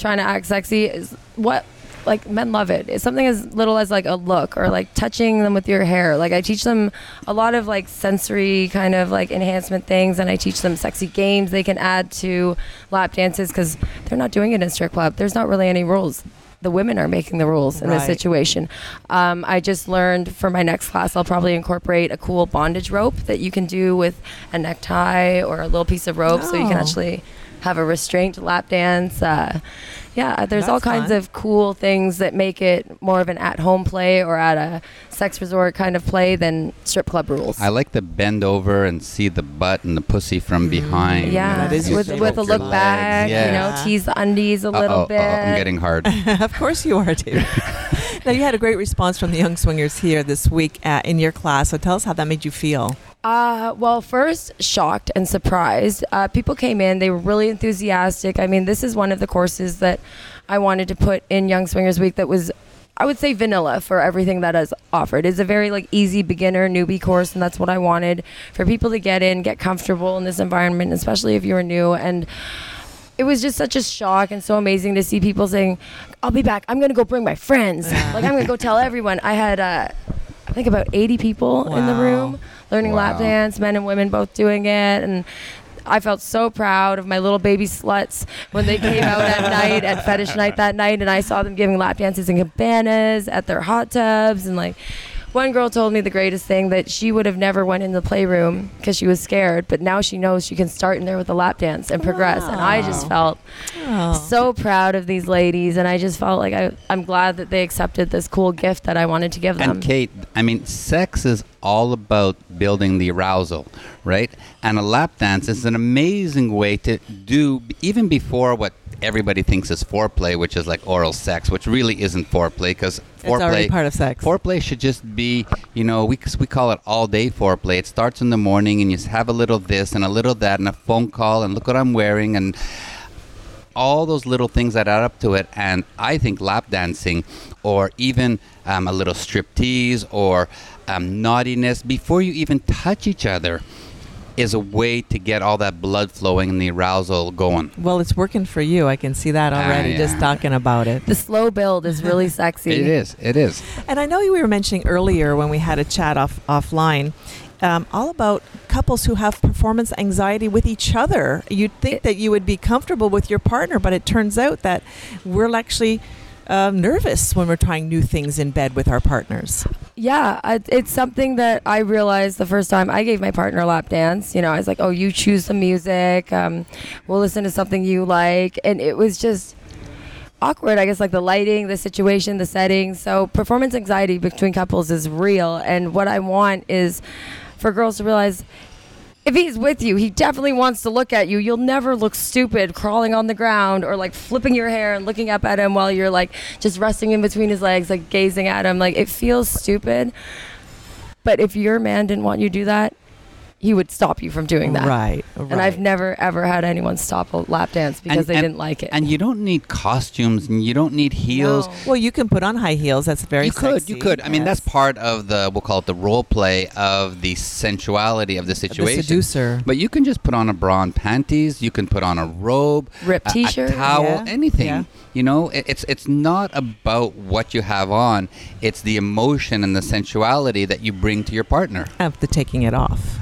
Speaker 5: trying to act sexy is what like men love it it's something as little as like a look or like touching them with your hair like i teach them a lot of like sensory kind of like enhancement things and i teach them sexy games they can add to lap dances because they're not doing it in strip club there's not really any rules the women are making the rules in this
Speaker 1: Right.
Speaker 5: situation. Um, I just learned for my next class, I'll probably incorporate a cool bondage rope that you can do with a necktie or a little piece of rope so you can
Speaker 1: Oh.
Speaker 5: actually have a restraint lap dance. Uh, yeah, there's all kinds
Speaker 1: fun.
Speaker 5: of cool things that make it more of an at home play or at a sex resort kind of play than strip club rules.
Speaker 2: I like to bend over and see the butt and the pussy from behind.
Speaker 5: yeah,
Speaker 1: That is
Speaker 5: with, with a look
Speaker 1: legs.
Speaker 5: back,
Speaker 2: Yeah.
Speaker 5: you know, tease the undies a little
Speaker 2: Uh-oh,
Speaker 5: bit.
Speaker 2: uh-oh, I'm getting hard. [LAUGHS]
Speaker 1: of course you are, David. [LAUGHS] now you had a great response from the young swingers here this week uh, in your class. So tell us how that made you feel.
Speaker 5: Uh, well, first, shocked and surprised. Uh, people came in, they were really enthusiastic. I mean, this is one of the courses that I wanted to put in Young Swingers Week that was. I would say vanilla for everything that is offered. It's a very like easy beginner newbie course, and that's what I wanted for people to get in, get comfortable in this environment, especially if you're new. And it was just such a shock and so amazing to see people saying, "I'll be back. I'm gonna go bring my friends. like I'm gonna go tell everyone." I had, uh, I think, about 80 people in the room learning lap dance, men and women both doing it, and. I felt so proud of my little baby sluts when they came out at [LAUGHS] night at fetish night that night, and I saw them giving lap dances in cabanas at their hot tubs, and like one girl told me the greatest thing that she would have never went in the playroom because she was scared, but now she knows she can start in there with a lap dance and progress. And I just felt
Speaker 1: Oh.
Speaker 5: so proud of these ladies, and I just felt like I, I'm glad that they accepted this cool gift that I wanted to give them.
Speaker 2: And Kate, I mean, sex is all about building the arousal, right? And a lap dance is an amazing way to do even before what everybody thinks is foreplay, which is like oral sex, which really isn't foreplay because foreplay it's
Speaker 1: already part of sex.
Speaker 2: Foreplay should just be, you know, we we call it all day foreplay. It starts in the morning and you have a little this and a little that and a phone call and look what I'm wearing and all those little things that add up to it. And I think lap dancing or even um, a little striptease or um, naughtiness before you even touch each other is a way to get all that blood flowing and the arousal going.
Speaker 1: Well, it's working for you. I can see that
Speaker 2: Ah,
Speaker 1: already just talking about it.
Speaker 5: the slow build is really [LAUGHS] sexy.
Speaker 2: It is. It is.
Speaker 1: And I know you were mentioning earlier when we had a chat off offline, um, all about couples who have performance anxiety with each other. You'd think that you would be comfortable with your partner, but it turns out that we're actually uh, nervous when we're trying new things in bed with our partners.
Speaker 5: Yeah, it's something that I realized the first time I gave my partner lap dance. You know, I was like, "Oh, you choose the music. Um, we'll listen to something you like," and it was just awkward. I guess like the lighting, the situation, the setting. So performance anxiety between couples is real, and what I want is for girls to realize. If he's with you, he definitely wants to look at you. You'll never look stupid crawling on the ground or like flipping your hair and looking up at him while you're like just resting in between his legs, like gazing at him. Like it feels stupid. But if your man didn't want you to do that, he would stop you from doing that.
Speaker 1: Right.
Speaker 5: And I've never ever had anyone stop a lap dance because they didn't like it.
Speaker 2: And you don't need costumes and you don't need heels.
Speaker 5: No.
Speaker 1: Well, you can put on high heels. That's very
Speaker 2: you could,
Speaker 1: sexy.
Speaker 2: you could. I mean, that's part of the we'll call it the role play of the sensuality of the situation.
Speaker 1: The seducer.
Speaker 2: But you can just put on a bra and panties. You can put on a robe,
Speaker 5: Ripped
Speaker 2: a- a
Speaker 5: t-shirt.
Speaker 2: towel,
Speaker 1: Yeah.
Speaker 2: anything.
Speaker 1: Yeah.
Speaker 2: You know, it, it's it's not about what you have on. It's the emotion and the sensuality that you bring to your partner.
Speaker 1: After taking it off.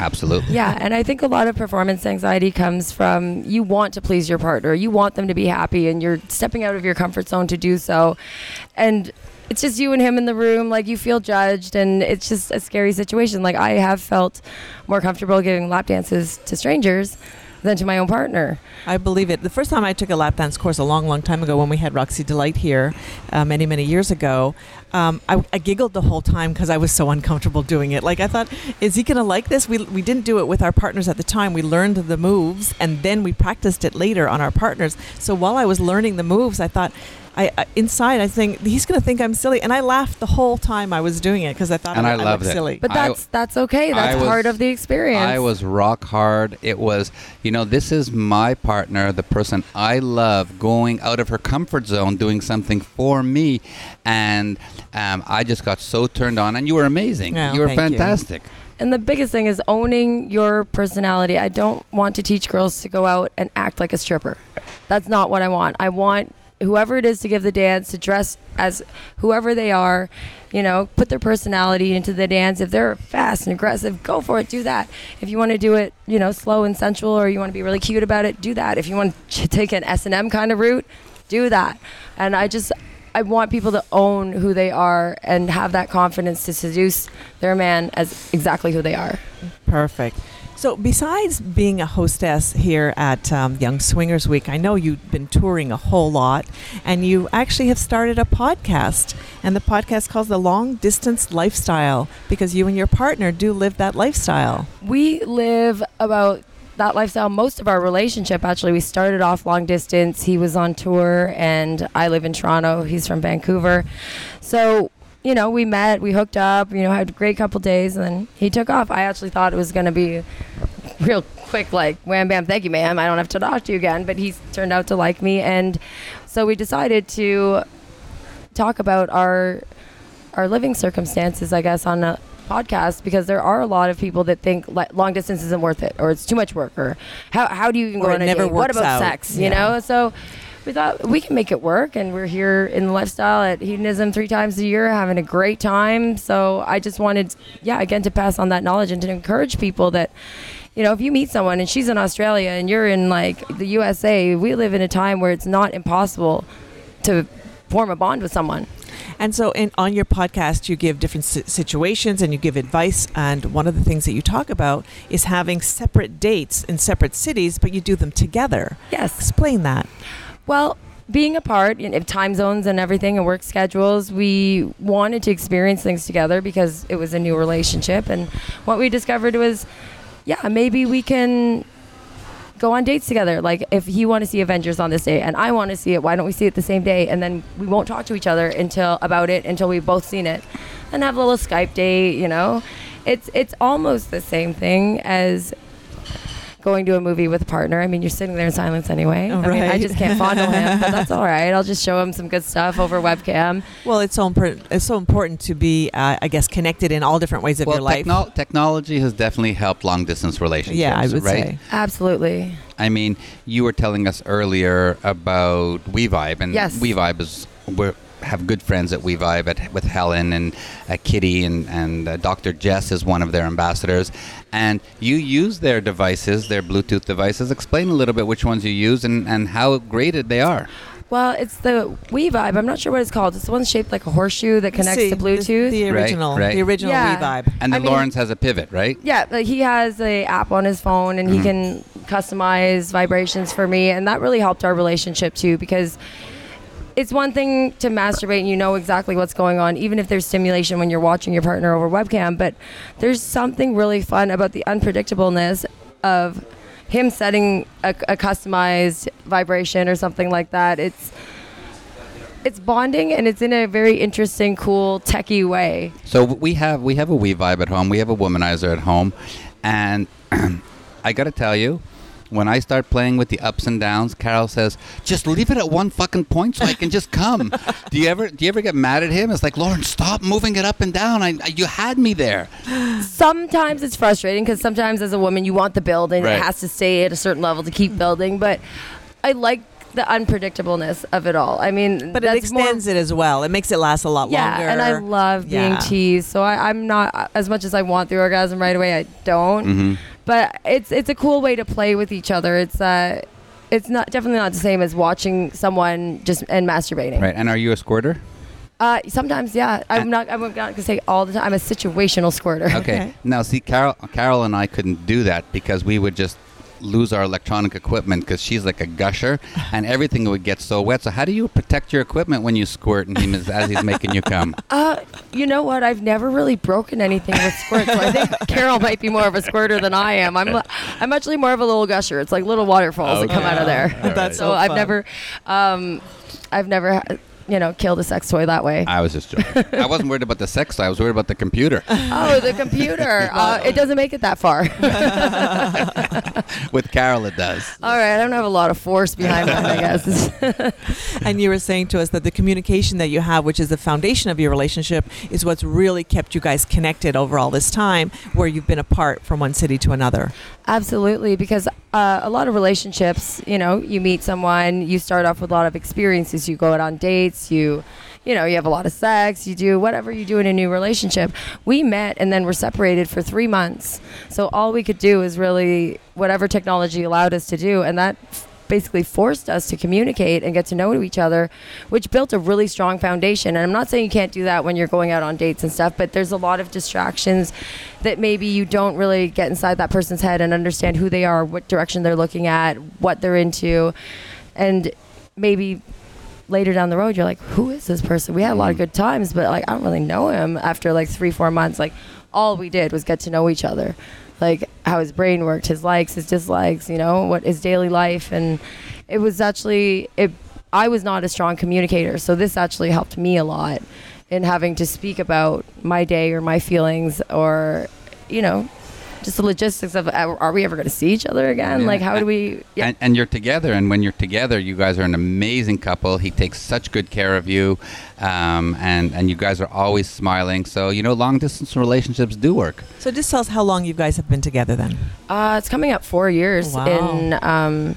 Speaker 2: Absolutely.
Speaker 5: Yeah, and I think a lot of performance anxiety comes from you want to please your partner, you want them to be happy, and you're stepping out of your comfort zone to do so. And it's just you and him in the room, like you feel judged, and it's just a scary situation. Like I have felt more comfortable giving lap dances to strangers than to my own partner.
Speaker 1: I believe it. The first time I took a lap dance course a long, long time ago when we had Roxy Delight here, uh, many, many years ago, um, I, I giggled the whole time because I was so uncomfortable doing it. Like I thought, is he to like this? We, we didn't do it with our partners at the time. We learned the moves and then we practiced it later on our partners. So while I was learning the moves, I thought, I, I inside I think he's going to think I'm silly, and I laughed the whole time I was doing it because I thought
Speaker 2: And
Speaker 1: I,
Speaker 2: I
Speaker 1: I
Speaker 2: loved
Speaker 1: looked
Speaker 2: it.
Speaker 1: silly.
Speaker 5: But
Speaker 2: I-
Speaker 5: that's that's okay. That's
Speaker 2: was-
Speaker 5: part of the experience.
Speaker 2: I was rock hard. It was, you know, this is my partner, the person I love, going out of her comfort zone, doing something for me, and um, I just got so turned on. And you were amazing.
Speaker 1: Yeah,
Speaker 2: you were
Speaker 1: thank you.
Speaker 2: fantastic.
Speaker 5: And the biggest thing is owning your personality. I don't want to teach girls to go out and act like a stripper. That's not what I want. I want whoever it is to give the dance to dress as whoever they are, you know, put their personality into the dance. If they're fast and aggressive, go for it, do that. If you want to do it, you know, slow and sensual or you want to be really cute about it, do that. If you want [LAUGHS] to take an S&M kind of route, do that. And I just I want people to own who they are and have that confidence to seduce their man as exactly who they are.
Speaker 1: Perfect. So, besides being a hostess here at um, Young Swingers Week, I know you've been touring a whole lot, and you actually have started a podcast. And the podcast calls the Long Distance Lifestyle because you and your partner do live that lifestyle.
Speaker 5: We live about that lifestyle most of our relationship actually we started off long distance he was on tour and i live in toronto he's from vancouver so you know, we met, we hooked up, you know, had a great couple days, and then he took off. I actually thought it was going to be real quick, like wham bam, thank you, ma'am. I don't have to talk to you again. But he turned out to like me, and so we decided to talk about our our living circumstances, I guess, on a podcast because there are a lot of people that think long distance isn't worth it or it's too much work or how, how do you even
Speaker 1: Or
Speaker 5: go
Speaker 1: it
Speaker 5: on a date? What about
Speaker 1: out.
Speaker 5: sex? You
Speaker 1: Yeah.
Speaker 5: know, so we thought we can make it work and we're here in the lifestyle at hedonism three times a year having a great time so i just wanted yeah again to pass on that knowledge and to encourage people that you know if you meet someone and she's in australia and you're in like the usa we live in a time where it's not impossible to form a bond with someone
Speaker 1: And so, in, on your podcast, you give different situations and you give advice. And one of the things that you talk about is having separate dates in separate cities, but you do them together.
Speaker 5: yes
Speaker 1: Explain that.
Speaker 5: Well, being apart in time zones and everything and work schedules, we wanted to experience things together because it was a new relationship. And what we discovered was, yeah, maybe we can go on dates together. Like if he want to see Avengers on this day and I want to see it, why don't we see it the same day? And then we won't talk to each other until about it until we've both seen it, and have a little Skype date. You know, it's it's almost the same thing as going to a movie with a partner. I mean, you're sitting there in silence anyway. I mean, I just can't fondle him, but that's [LAUGHS] all right. I'll just show him some good stuff over webcam.
Speaker 1: Well, it's so important. It's so important to be, uh, I guess, connected in all different ways of
Speaker 2: well,
Speaker 1: your life.
Speaker 2: techno- technology has definitely helped long distance relationships.
Speaker 1: yeah, I would
Speaker 2: right?
Speaker 1: say.
Speaker 5: Absolutely.
Speaker 2: I mean, you were telling us earlier about WeVibe, and
Speaker 5: Yes.
Speaker 2: WeVibe is we have good friends at WeVibe at, with Helen and uh, Kitty, and and uh, Dr. Jess is one of their ambassadors. And you use their devices, their Bluetooth devices. Explain a little bit which ones you use and, and how great they are.
Speaker 5: Well, it's the WeVibe. I'm not sure what it's called. It's the one shaped like a horseshoe that connects
Speaker 1: See,
Speaker 5: to Bluetooth.
Speaker 1: The,
Speaker 2: Right,
Speaker 1: original,
Speaker 2: right.
Speaker 1: the original
Speaker 5: Yeah.
Speaker 1: WeVibe.
Speaker 2: And
Speaker 5: I
Speaker 2: then
Speaker 5: mean-
Speaker 2: Lawrence has a pivot, right?
Speaker 5: Yeah, like he has a app on his phone and he can customize vibrations for me, and that really helped our relationship too because it's one thing to masturbate and you know exactly what's going on, even if there's stimulation when you're watching your partner over webcam. But there's something really fun about the unpredictableness of him setting a, a customized vibration or something like that. It's it's bonding and it's in a very interesting, cool, techie way.
Speaker 2: So we have we have a WeVibe at home. We have a womanizer at home, and [CLEARS THROAT] I got to tell you, when I start playing with the ups and downs, Carol says, "Just leave it at one fucking point so I can just come." [LAUGHS] do you ever do you ever get mad at him? It's like, Lauren, stop moving it up and down. I, I you had me there.
Speaker 5: sometimes it's frustrating because sometimes as a woman you want the building
Speaker 2: Right.
Speaker 5: it has to stay at a certain level to keep building but i like the unpredictableness of it all i mean
Speaker 1: But it
Speaker 5: that's more-
Speaker 1: extends it as well. It makes it last a lot
Speaker 5: yeah
Speaker 1: longer.
Speaker 5: and i love being
Speaker 1: Yeah.
Speaker 5: teased so I, i'm not as much as i want the orgasm right away i don't
Speaker 2: Mm-hmm.
Speaker 5: But it's it's a cool way to play with each other it's uh it's not definitely not the same as watching someone just and masturbating.
Speaker 2: Right. And are you a squirter?
Speaker 5: Uh, sometimes, yeah. I'm not. I'm not gonna say all the time. I'm a situational squirter.
Speaker 2: Okay.
Speaker 1: Okay.
Speaker 2: Now, see, Carol, Carol and I couldn't do that because we would just lose our electronic equipment because she's like a gusher [LAUGHS] and everything would get so wet. So, how do you protect your equipment when you squirt and he as he's making you come? [LAUGHS]
Speaker 5: Uh, you know what? I've never really broken anything with squirt, so I think [LAUGHS] Carol might be more of a squirter than I am. I'm, I'm actually more of a little gusher. It's like little waterfalls that come out of there.
Speaker 2: All
Speaker 1: That's
Speaker 5: so
Speaker 1: so
Speaker 5: I've never, um, I've never, you know, kill the sex toy that way.
Speaker 2: I was just joking. I wasn't worried about the sex toy. I was worried about the computer. [LAUGHS]
Speaker 5: oh, the computer. [LAUGHS] Uh, it doesn't make it that far. [LAUGHS]
Speaker 2: With Carol, it does.
Speaker 5: All right, I don't have a lot of force behind that, I guess.
Speaker 1: And you were saying to us that the communication that you have, which is the foundation of your relationship, is what's really kept you guys connected over all this time where you've been apart from one city to another.
Speaker 5: Absolutely, because uh, a lot of relationships, you know, you meet someone, you start off with a lot of experiences. You go out on dates, you, you know, you have a lot of sex, you do whatever you do in a new relationship. We met and then were separated for three months. So all we could do is really whatever technology allowed us to do, and that basically forced us to communicate and get to know each other, which built a really strong foundation. And I'm not saying you can't do that when you're going out on dates and stuff, but there's a lot of distractions that maybe you don't really get inside that person's head and understand who they are, what direction they're looking at, what they're into. And maybe later down the road you're like, who is this person? We had a lot of mm-hmm. good times, but like I don't really know him after like three, four months. Like all we did was get to know each other. Like how his brain worked, his likes, his dislikes, you know, what his daily life. And it was actually it I was not a strong communicator, so this actually helped me a lot in having to speak about my day or my feelings or, you know, just the logistics of are are we ever going to see each other again?
Speaker 2: Yeah.
Speaker 5: Like, how do we? Yeah.
Speaker 2: And, and you're together, and when you're together, you guys are an amazing couple. He takes such good care of you, um, and and you guys are always smiling. So you know, long distance relationships do work.
Speaker 1: So just tell us how long you guys have been together then.
Speaker 5: Uh, it's coming up four years
Speaker 1: Wow.
Speaker 5: in. Um,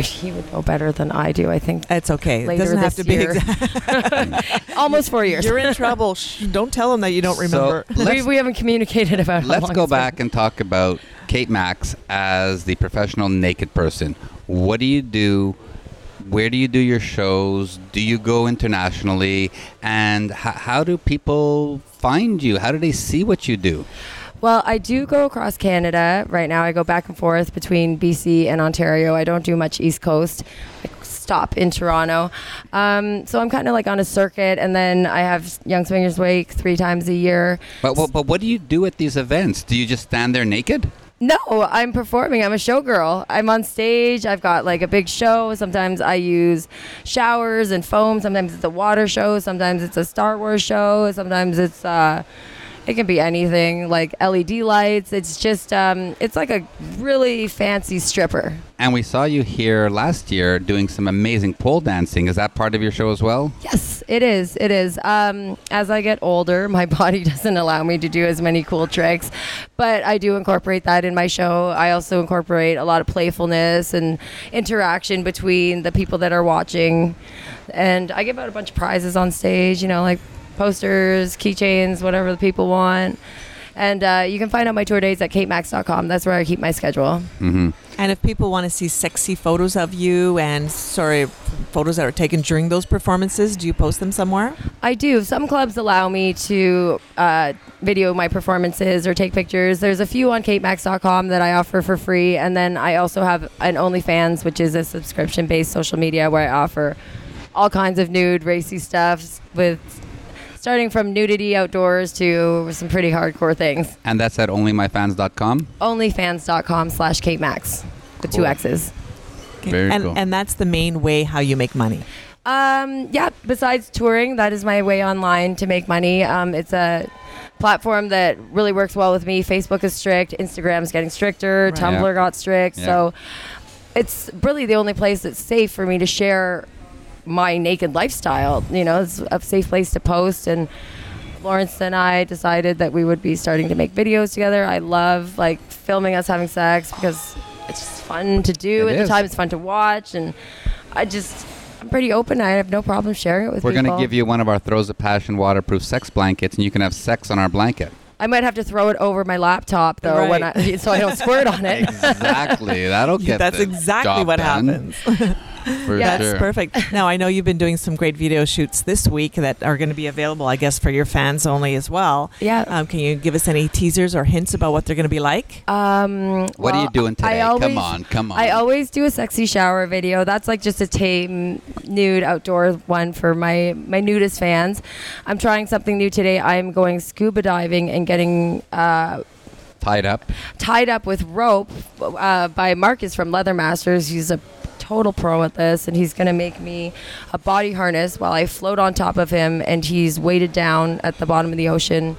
Speaker 5: he would know better than I do. I think
Speaker 1: It's okay.
Speaker 5: Later
Speaker 1: it doesn't have
Speaker 5: this
Speaker 1: to be
Speaker 5: year.
Speaker 1: exact. [LAUGHS]
Speaker 5: almost four years.
Speaker 1: You're in trouble. Shh, don't tell them that you don't
Speaker 2: So,
Speaker 1: remember. [LAUGHS]
Speaker 5: we, we haven't communicated about. how
Speaker 2: Let's
Speaker 5: long
Speaker 2: go
Speaker 5: it's been.
Speaker 2: back and talk about Kate Maxx as the professional naked person. What do you do? Where do you do your shows? Do you go internationally? And h- how do people find you? How do they see what you do?
Speaker 5: Well, I do go across Canada right now. I go back and forth between BC and Ontario. I don't do much East Coast. I stop in Toronto. Um, so I'm kind of like on a circuit, and then I have Young Swingers Week three times a year.
Speaker 2: But, but, but what do you do at these events? Do you just stand there naked?
Speaker 5: No, I'm performing. I'm a showgirl. I'm on stage. I've got like a big show. Sometimes I use showers and foam. Sometimes it's a water show. Sometimes it's a Star Wars show. Sometimes it's uh, it can be anything like LED lights. It's just um, it's like a really fancy stripper.
Speaker 2: And we saw you here last year doing some amazing pole dancing. Is that part of your show as well?
Speaker 5: Yes, it is. It is. Um, as I get older, my [LAUGHS] body doesn't allow me to do as many cool tricks, but I do incorporate that in my show. I also incorporate a lot of playfulness and interaction between the people that are watching, and I give out a bunch of prizes on stage. You know, like posters, keychains, whatever the people want. And uh, you can find out my tour dates at katemaxx.com. That's where I keep my schedule.
Speaker 2: Mm-hmm.
Speaker 1: And if people want to see sexy photos of you and sorry, photos that are taken during those performances, do you post them somewhere?
Speaker 5: I do. Some clubs allow me to uh, video my performances or take pictures. There's a few on katemaxx.com that I offer for free. And then I also have an OnlyFans, which is a subscription based social media where I offer all kinds of nude, racy stuff with starting from nudity outdoors to some pretty hardcore things.
Speaker 2: And that's at onlymyfans.com.
Speaker 5: OnlyFans.com slash katemaxx with two
Speaker 2: Cool.
Speaker 5: X's.
Speaker 2: Very
Speaker 1: and,
Speaker 2: cool.
Speaker 1: and that's the main way how you make money.
Speaker 5: Um, yeah, besides touring, that is my way online to make money. Um, it's a platform that really works well with me. Facebook is strict, Instagram's getting stricter,
Speaker 1: Right.
Speaker 5: Tumblr
Speaker 2: Yeah.
Speaker 5: got strict.
Speaker 2: Yeah.
Speaker 5: So it's really the only place that's safe for me to share my naked lifestyle. You know, it's a safe place to post and Lawrence and I decided that we would be starting to make videos together. I love like filming us having sex because it's just fun to do
Speaker 2: It
Speaker 5: at the time. It's fun to watch, and I just I'm pretty open. I have no problem sharing it with you.
Speaker 2: We're
Speaker 5: people.
Speaker 2: going to give you one of our Throws of Passion waterproof sex blankets, and you can have sex on our blanket.
Speaker 5: I might have to throw it over my laptop though, when I, so I don't squirt on it. [LAUGHS]
Speaker 2: Exactly. That'll [LAUGHS] get
Speaker 1: That's
Speaker 2: the
Speaker 1: exactly
Speaker 2: job
Speaker 1: what
Speaker 2: done,
Speaker 1: happens. [LAUGHS]
Speaker 2: For
Speaker 5: Yeah.
Speaker 1: That's perfect. Now I know you've been doing some great video shoots this week that are going to be available, I guess, for your fans only as well.
Speaker 5: Yeah.
Speaker 1: Um, can you give us any teasers or hints about what they're going to be like?
Speaker 5: Um,
Speaker 2: What are you doing today?
Speaker 5: always-
Speaker 2: come on, come on.
Speaker 5: I always do a sexy shower video. That's like just a tame nude outdoor one for my my nudist fans. I'm trying something new today. I'm going scuba diving and getting uh,
Speaker 2: Tied up.
Speaker 5: tied up with rope uh, by Marcus from Leather Masters. He's a total pro at this, and he's going to make me a body harness while I float on top of him, and he's weighted down at the bottom of the ocean.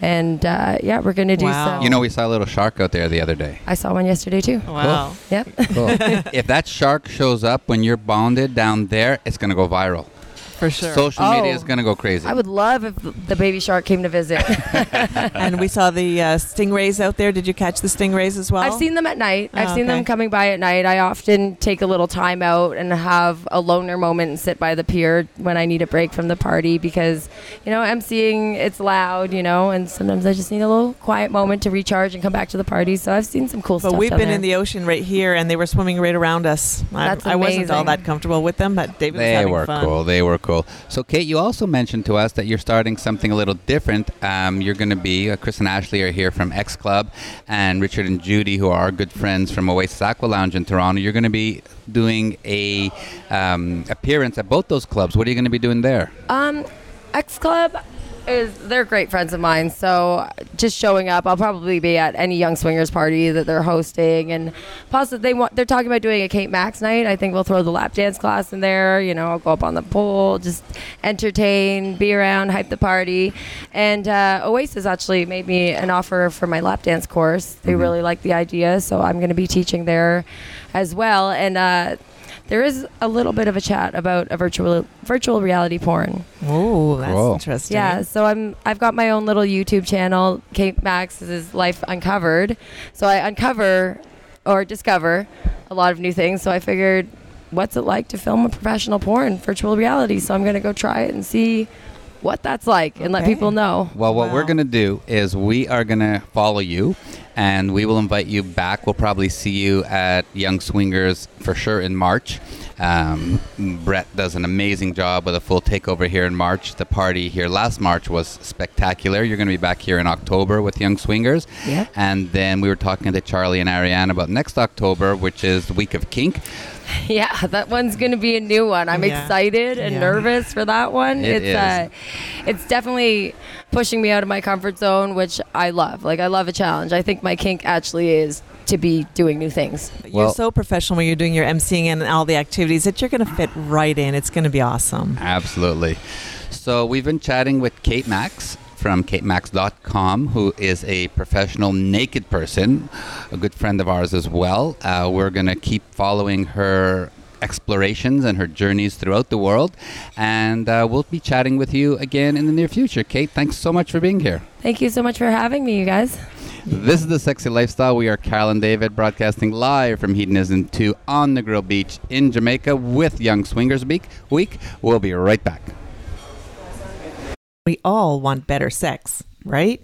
Speaker 5: And uh, yeah, we're going to do
Speaker 1: Wow.
Speaker 5: some.
Speaker 2: You know, we saw a little shark out there the other day.
Speaker 5: I saw one yesterday too.
Speaker 1: Wow.
Speaker 5: Yep.
Speaker 2: Cool. [LAUGHS] if that shark shows up when you're bonded down there, it's going to go viral.
Speaker 1: For sure.
Speaker 2: Social media
Speaker 5: Oh.
Speaker 2: is going to go crazy.
Speaker 5: I would love if the baby shark came to visit. [LAUGHS]
Speaker 1: and we saw the uh, stingrays out there. Did you catch the stingrays as well?
Speaker 5: I've seen them at night. I've
Speaker 1: Oh,
Speaker 5: seen them coming by at night. I often take a little time out and have a loner moment and sit by the pier when I need a break from the party because, you know, emceeing it's loud, you know, and sometimes I just need a little quiet moment to recharge and come back to the party. So I've seen some cool
Speaker 1: But
Speaker 5: stuff.
Speaker 1: we've been
Speaker 5: there.
Speaker 1: in the ocean right here, and they were swimming right around us. I-
Speaker 5: That's
Speaker 1: I wasn't all that comfortable with them, but David was
Speaker 2: They
Speaker 1: having
Speaker 2: were
Speaker 1: fun.
Speaker 2: cool. They were cool. So, Kate, you also mentioned to us that you're starting something a little different. Um, you're going to be, uh, Chris and Ashley are here from X Club, and Richard and Judy, who are good friends from Oasis Aqua Lounge in Toronto. You're going to be doing a um, appearance at both those clubs. What are you going to be doing there?
Speaker 5: Um, X Club. Is they're great friends of mine. So just showing up, I'll probably be at any young swingers party that they're hosting, and possibly they want they're talking about doing a Kate Maxx night. I think we'll throw the lap dance class in there. You know, I'll go up on the pole, just entertain, be around, hype the party. And uh, Oasis actually made me an offer for my lap dance course. They really like the idea, so I'm going to be teaching there as well. And uh, there is a little bit of a chat about a virtual virtual reality porn.
Speaker 1: Oh, that's
Speaker 2: Cool.
Speaker 1: interesting.
Speaker 5: Yeah, so I'm I've got my own little YouTube channel, Kate Maxx's Life Uncovered. So I uncover or discover a lot of new things. So I figured, what's it like to film a professional porn, virtual reality? So I'm gonna go try it and see what that's like and let people know.
Speaker 2: Well, what we're going to do is we are going to follow you and we will invite you back. We'll probably see you at Young Swingers for sure in March. Um, Brett does an amazing job with a full takeover here in March. The party here last March was spectacular. You're going to be back here in October with Young Swingers.
Speaker 5: Yeah.
Speaker 2: And then we were talking to Charlie and Ariane about next October, which is the week of kink. [LAUGHS]
Speaker 5: Yeah, that one's gonna be a new one. I'm
Speaker 1: Yeah.
Speaker 5: excited and
Speaker 1: Yeah.
Speaker 5: nervous for that one.
Speaker 2: It
Speaker 5: it's
Speaker 2: is.
Speaker 5: uh it's definitely pushing me out of my comfort zone, which I love. Like I love a challenge. I think my kink actually is to be doing new things.
Speaker 1: You're so professional when you're doing your emceeing and all the activities that you're going to fit right in. It's going to be awesome.
Speaker 2: Absolutely. So we've been chatting with Kate Maxx from katemaxx.com, who is a professional naked person, a good friend of ours as well. Uh, we're going to keep following her explorations and her journeys throughout the world. And uh, we'll be chatting with you again in the near future. Kate, thanks so much for being here.
Speaker 5: Thank you so much for having me, you guys.
Speaker 2: This is The Sexy Lifestyle. We are Carol and David broadcasting live from Hedonism 2 on Negril Beach in Jamaica with Young Swingers Week. Week. We'll be right back.
Speaker 1: We all want better sex, right?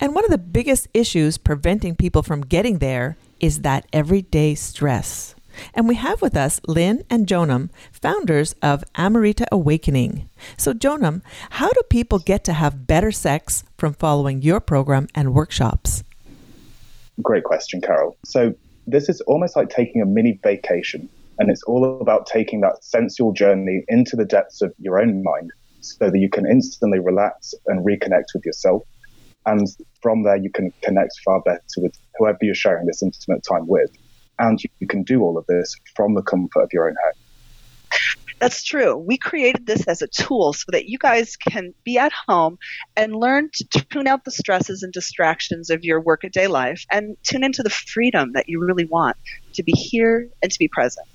Speaker 1: And one of the biggest issues preventing people from getting there is that everyday stress. And we have with us Lynn and Jonam, founders of Amrita Awakening. So, Jonam, how do people get to have better sex from following your program and workshops?
Speaker 6: Great question, Carol. So, this is almost like taking a mini vacation, and it's all about taking that sensual journey into the depths of your own mind so that you can instantly relax and reconnect with yourself. And from there, you can connect far better with whoever you're sharing this intimate time with. And you, can do all of this from the comfort of your own home.
Speaker 7: That's true. We created this as a tool so that you guys can be at home and learn to tune out the stresses and distractions of your workaday life and tune into the freedom that you really want to be here and to be present.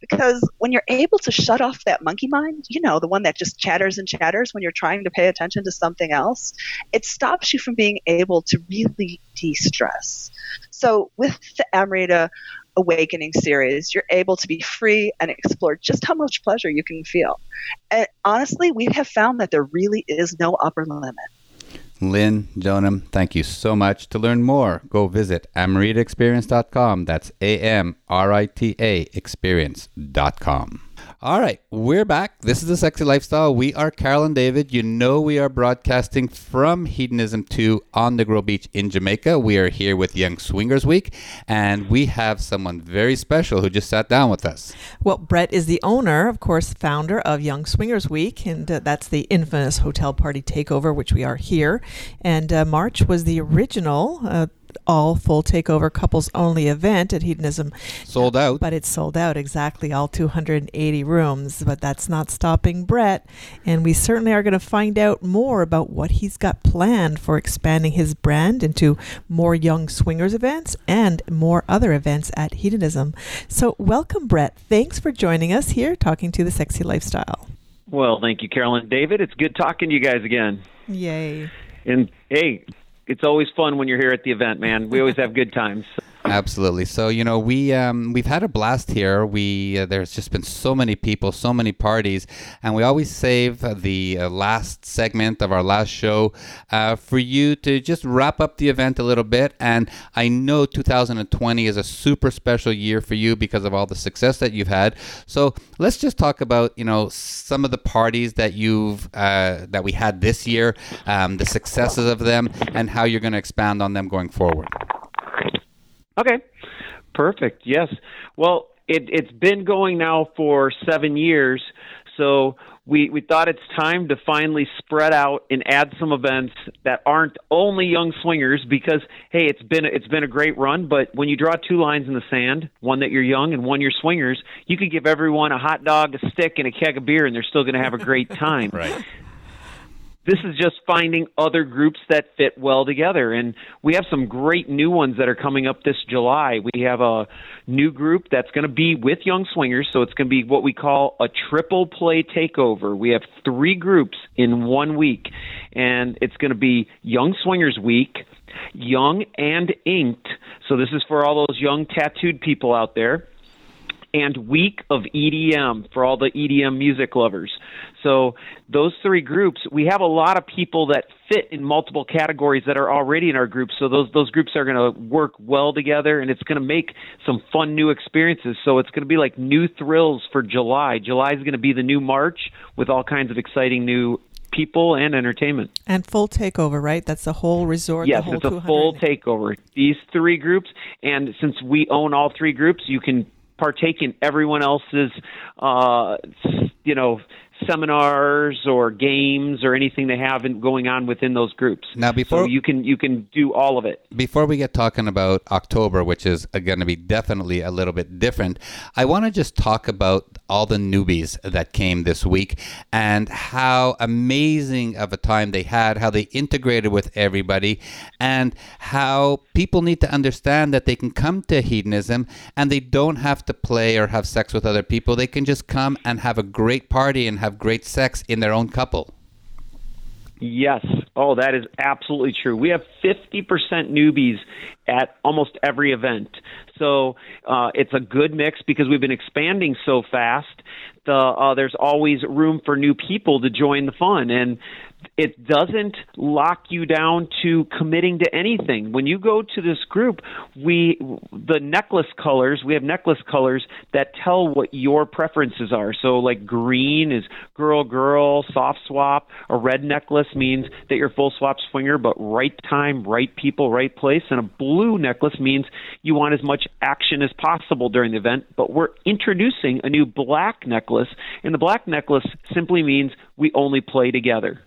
Speaker 7: Because when you're able to shut off that monkey mind, you know, the one that just chatters and chatters when you're trying to pay attention to something else, it stops you from being able to really de stress. So, with the Amrita Awakening series, you're able to be free and explore just how much pleasure you can feel. And honestly, we have found that there really is no upper limit.
Speaker 2: Lynn, Jonam, thank you so much. To learn more, go visit amritaexperience.com. That's A M R I T A experience.com. All right, we're back. This is the Sexy Lifestyle. We are Carol and David. You know we are broadcasting from Hedonism 2 on Negril Beach in Jamaica. We are here with Young Swingers Week, and we have someone very special who just sat down with us.
Speaker 1: Well, Brett is the owner, of course, founder of Young Swingers Week, and uh, that's the infamous hotel party takeover, which we are here. And uh, March was the original. Uh, all full takeover couples only event at Hedonism.
Speaker 2: Sold uh, out.
Speaker 1: But it's sold out exactly all 280 rooms. But that's not stopping Brett. And we certainly are going to find out more about what he's got planned for expanding his brand into more young swingers events and more other events at Hedonism. So, welcome, Brett. Thanks for joining us here talking to the sexy lifestyle.
Speaker 8: Well, thank you, Carolyn. David, it's good talking to you guys again.
Speaker 1: Yay.
Speaker 8: And hey, it's always fun when you're here at the event, man. We always have good times.
Speaker 2: Absolutely. So you know we um, we've had a blast here. We uh, there's just been so many people, so many parties, and we always save the uh, last segment of our last show uh, for you to just wrap up the event a little bit. And I know 2020 is a super special year for you because of all the success that you've had. So let's just talk about you know some of the parties that you've uh, that we had this year, um, the successes of them, and how you're going to expand on them going forward.
Speaker 8: Okay, perfect. Yes. Well, it, it's been going now for seven years. So we, we thought it's time to finally spread out and add some events that aren't only young swingers because hey it's been it's been a great run but when you draw two lines in the sand one that you're young and one you're swingers you could give everyone a hot dog a stick and a keg of beer and they're still going to have a great [LAUGHS] time
Speaker 2: Right.
Speaker 8: This is just finding other groups that fit well together. And we have some great new ones that are coming up this July. We have a new group that's going to be with Young Swingers, so it's going to be what we call a triple play takeover. We have three groups in one week, and it's going to be Young Swingers Week, Young and Inked. So this is for all those young tattooed people out there and week of EDM for all the EDM music lovers. So those three groups, we have a lot of people that fit in multiple categories that are already in our group. So those those groups are going to work well together, and it's going to make some fun new experiences. So it's going to be like new thrills for July. July is going to be the new March with all kinds of exciting new people and entertainment.
Speaker 1: And full takeover, right? That's the whole resort.
Speaker 8: Yes,
Speaker 1: the whole
Speaker 8: it's a full takeover. These three groups, and since we own all three groups, you can partake in everyone else's, uh, you know, seminars or games or anything they have in, going on within those groups.
Speaker 2: Now, before-
Speaker 8: so you can you can do all of it.
Speaker 2: Before we get talking about October, which is going to be definitely a little bit different, I want to just talk about all the newbies that came this week and how amazing of a time they had, how they integrated with everybody, and how people need to understand that they can come to hedonism and they don't have to play or have sex with other people. They can just come and have a great party and have great sex in their own couple.
Speaker 8: Yes. Oh, that is absolutely true. We have 50% newbies at almost every event. So uh, it's a good mix because we've been expanding so fast. The, uh, there's always room for new people to join the fun. And it doesn't lock you down to committing to anything. When you go to this group, we the necklace colors, we have necklace colors that tell what your preferences are. So like green is girl girl, soft swap, a red necklace means that you're full swap swinger but right time, right people, right place, and a blue necklace means you want as much action as possible during the event, but we're introducing a new black necklace, and the black necklace simply means we only play together.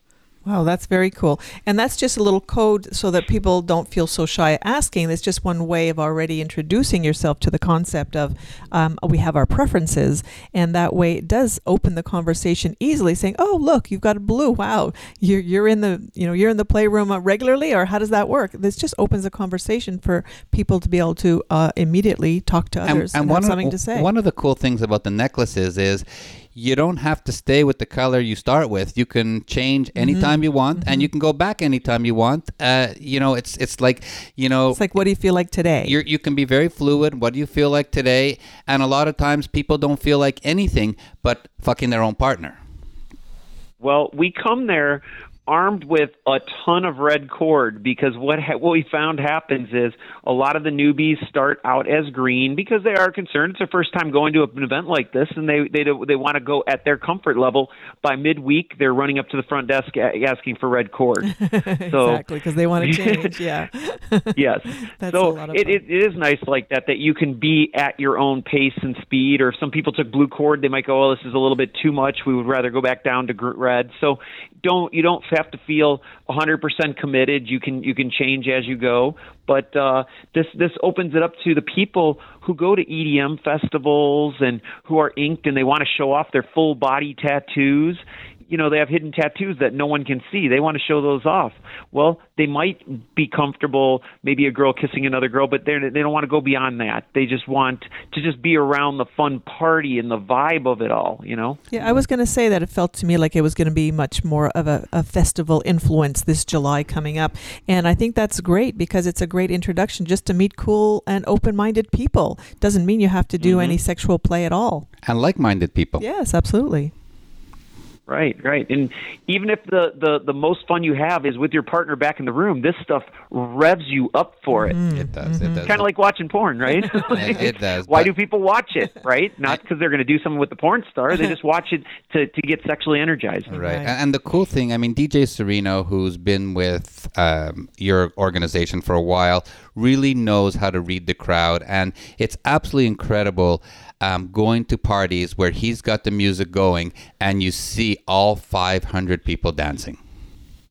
Speaker 1: Wow, that's very cool. And that's just a little code so that people don't feel so shy asking. It's just one way of already introducing yourself to the concept of um, we have our preferences. And that way it does open the conversation easily saying, oh, look, you've got a blue. Wow, you're, you're in the, you know, you're in the playroom uh, regularly or how does that work? This just opens a conversation for people to be able to uh, immediately talk to others and, have something
Speaker 2: of,
Speaker 1: to say.
Speaker 2: One of the cool things about the necklaces is you don't have to stay with the color you start with. You can change
Speaker 1: Mm-hmm.
Speaker 2: anytime you want, and you can go back anytime you want. Uh, you know, it's it's like you know,
Speaker 1: it's like, what do you feel like today?
Speaker 2: you're, you can be very fluid. What do you feel like today? And a lot of times, people don't feel like anything but fucking their own partner.
Speaker 8: Well, we come there armed with a ton of red cord because what ha- what we found happens is a lot of the newbies start out as green because they are concerned it's their first time going to an event like this and they they do- they want to go at their comfort level by midweek they're running up to the front desk a- asking for red cord [LAUGHS] so
Speaker 1: exactly, because they want to [LAUGHS] change. yeah. [LAUGHS]
Speaker 8: yes.
Speaker 1: That's
Speaker 8: so it, it, it is nice like that that you can be at your own pace and speed. Or if some people took blue cord, they might go, "Oh, this is a little bit too much. We would rather go back down to red." So don't you don't have to feel 100% committed. You can you can change as you go. But uh, this this opens it up to the people who go to EDM festivals and who are inked and they want to show off their full body tattoos you know they have hidden tattoos that no one can see they want to show those off well they might be comfortable maybe a girl kissing another girl but they they don't want to go beyond that they just want to just be around the fun party and the vibe of it all you know
Speaker 1: Yeah, I was going to say that it felt to me like it was going to be much more of a, a festival influence this July coming up. And I think that's great because it's a great introduction just to meet cool and open minded people. Doesn't mean you have to do mm-hmm. any sexual play at all.
Speaker 2: And like-minded people.
Speaker 1: Yes, absolutely.
Speaker 8: Right, right. And even if the, the, the most fun you have is with your partner back in the room, this stuff revs you up for it.
Speaker 2: It does. It does.
Speaker 8: Kind of like watching porn, right? [LAUGHS]
Speaker 2: It- it does,
Speaker 8: Why
Speaker 2: but-
Speaker 8: do people watch it, right? [LAUGHS] Not because they're going to do something with the porn star. They just watch it to, to get sexually energized.
Speaker 2: Right.
Speaker 1: Right.
Speaker 2: And and the cool thing, I mean, DJ Sereno, who's been with um, your organization for a while, really knows how to read the crowd, and it's absolutely incredible. Um, going to parties where he's got the music going, and you see all 500 people dancing.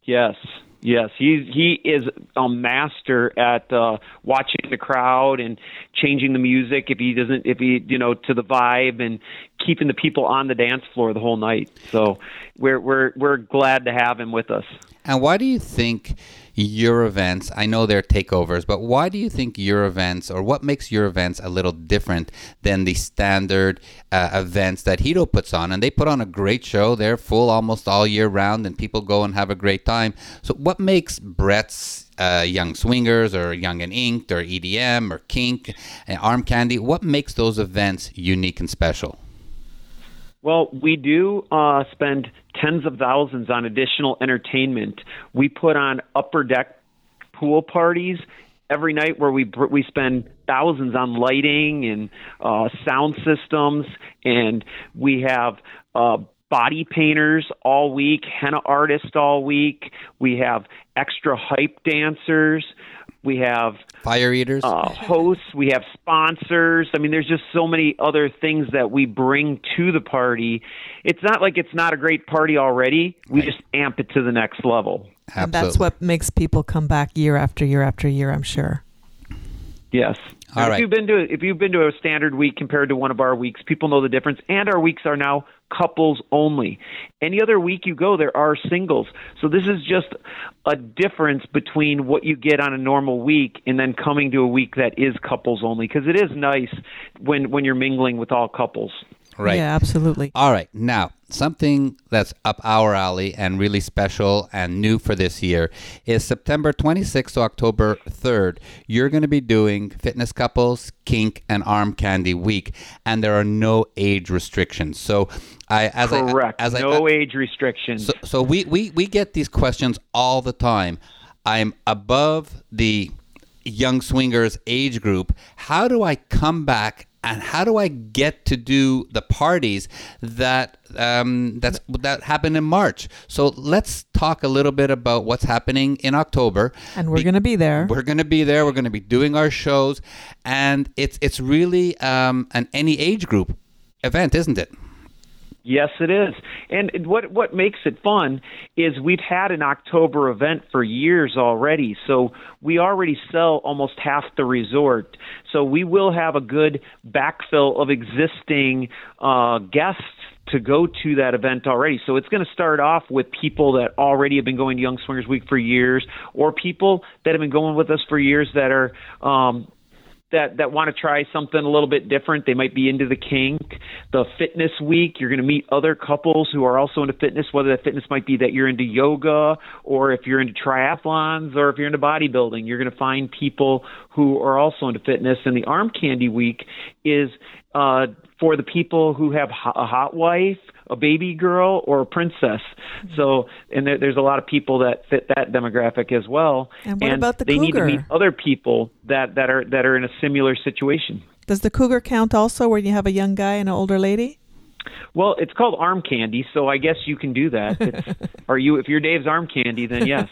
Speaker 8: Yes, yes, he's he is a master at uh, watching the crowd and changing the music if he doesn't if he you know to the vibe and keeping the people on the dance floor the whole night. So we're we're we're glad to have him with us.
Speaker 2: And why do you think your events, I know they're takeovers, but why do you think your events or what makes your events a little different than the standard uh, events that Hedo puts on? And they put on a great show. They're full almost all year round and people go and have a great time. So, what makes Brett's uh, Young Swingers or Young and Inked or EDM or Kink and Arm Candy, what makes those events unique and special?
Speaker 8: Well, we do uh, spend tens of thousands on additional entertainment. We put on upper deck pool parties every night where we we spend thousands on lighting and uh, sound systems, and we have. Uh, body painters all week, henna artists all week. We have extra hype dancers. We have
Speaker 2: fire eaters,
Speaker 8: uh, hosts. We have sponsors. I mean, there's just so many other things that we bring to the party. It's not like it's not a great party already. We right. just amp it to the next level.
Speaker 1: Absolutely. And that's what makes people come back year after year after year. I'm sure.
Speaker 8: Yes.
Speaker 2: All
Speaker 8: if you've been to if you've been to a standard week compared to one of our weeks, people know the difference. And our weeks are now couples only. Any other week you go, there are singles. So this is just a difference between what you get on a normal week and then coming to a week that is couples only because it is nice when when you're mingling with all couples.
Speaker 2: Right.
Speaker 1: Yeah, absolutely.
Speaker 2: All right. Now, something that's up our alley and really special and new for this year is September 26th to October 3rd. You're going to be doing Fitness Couples, Kink, and Arm Candy Week, and there are no age restrictions. So, I as
Speaker 8: correct,
Speaker 2: I, as
Speaker 8: no
Speaker 2: I,
Speaker 8: age restrictions.
Speaker 2: So, so we, we we get these questions all the time. I'm above the young swingers age group. How do I come back and how do I get to do the parties that um, that's that happened in March? So let's talk a little bit about what's happening in October.
Speaker 1: And we're going to be there.
Speaker 2: We're going to be there. We're going to be doing our shows, and it's it's really um, an any age group event, isn't it?
Speaker 8: Yes, it is. And what what makes it fun is we've had an October event for years already. So we already sell almost half the resort. So we will have a good backfill of existing uh, guests to go to that event already. So it's going to start off with people that already have been going to Young Swingers Week for years, or people that have been going with us for years that are um, that that want to try something a little bit different. They might be into the kink. The fitness week, you're going to meet other couples who are also into fitness. Whether that fitness might be that you're into yoga, or if you're into triathlons, or if you're into bodybuilding, you're going to find people who are also into fitness. And the arm candy week is uh, for the people who have a hot wife, a baby girl, or a princess. Mm-hmm. So, and there, there's a lot of people that fit that demographic as well.
Speaker 1: And what about the
Speaker 8: they
Speaker 1: cougar?
Speaker 8: need to meet other people that that are that are in a similar situation.
Speaker 1: Does the cougar count also, where you have a young guy and an older lady?
Speaker 8: Well, it's called arm candy, so I guess you can do that. It's, [LAUGHS] are you? If you're Dave's arm candy, then yes.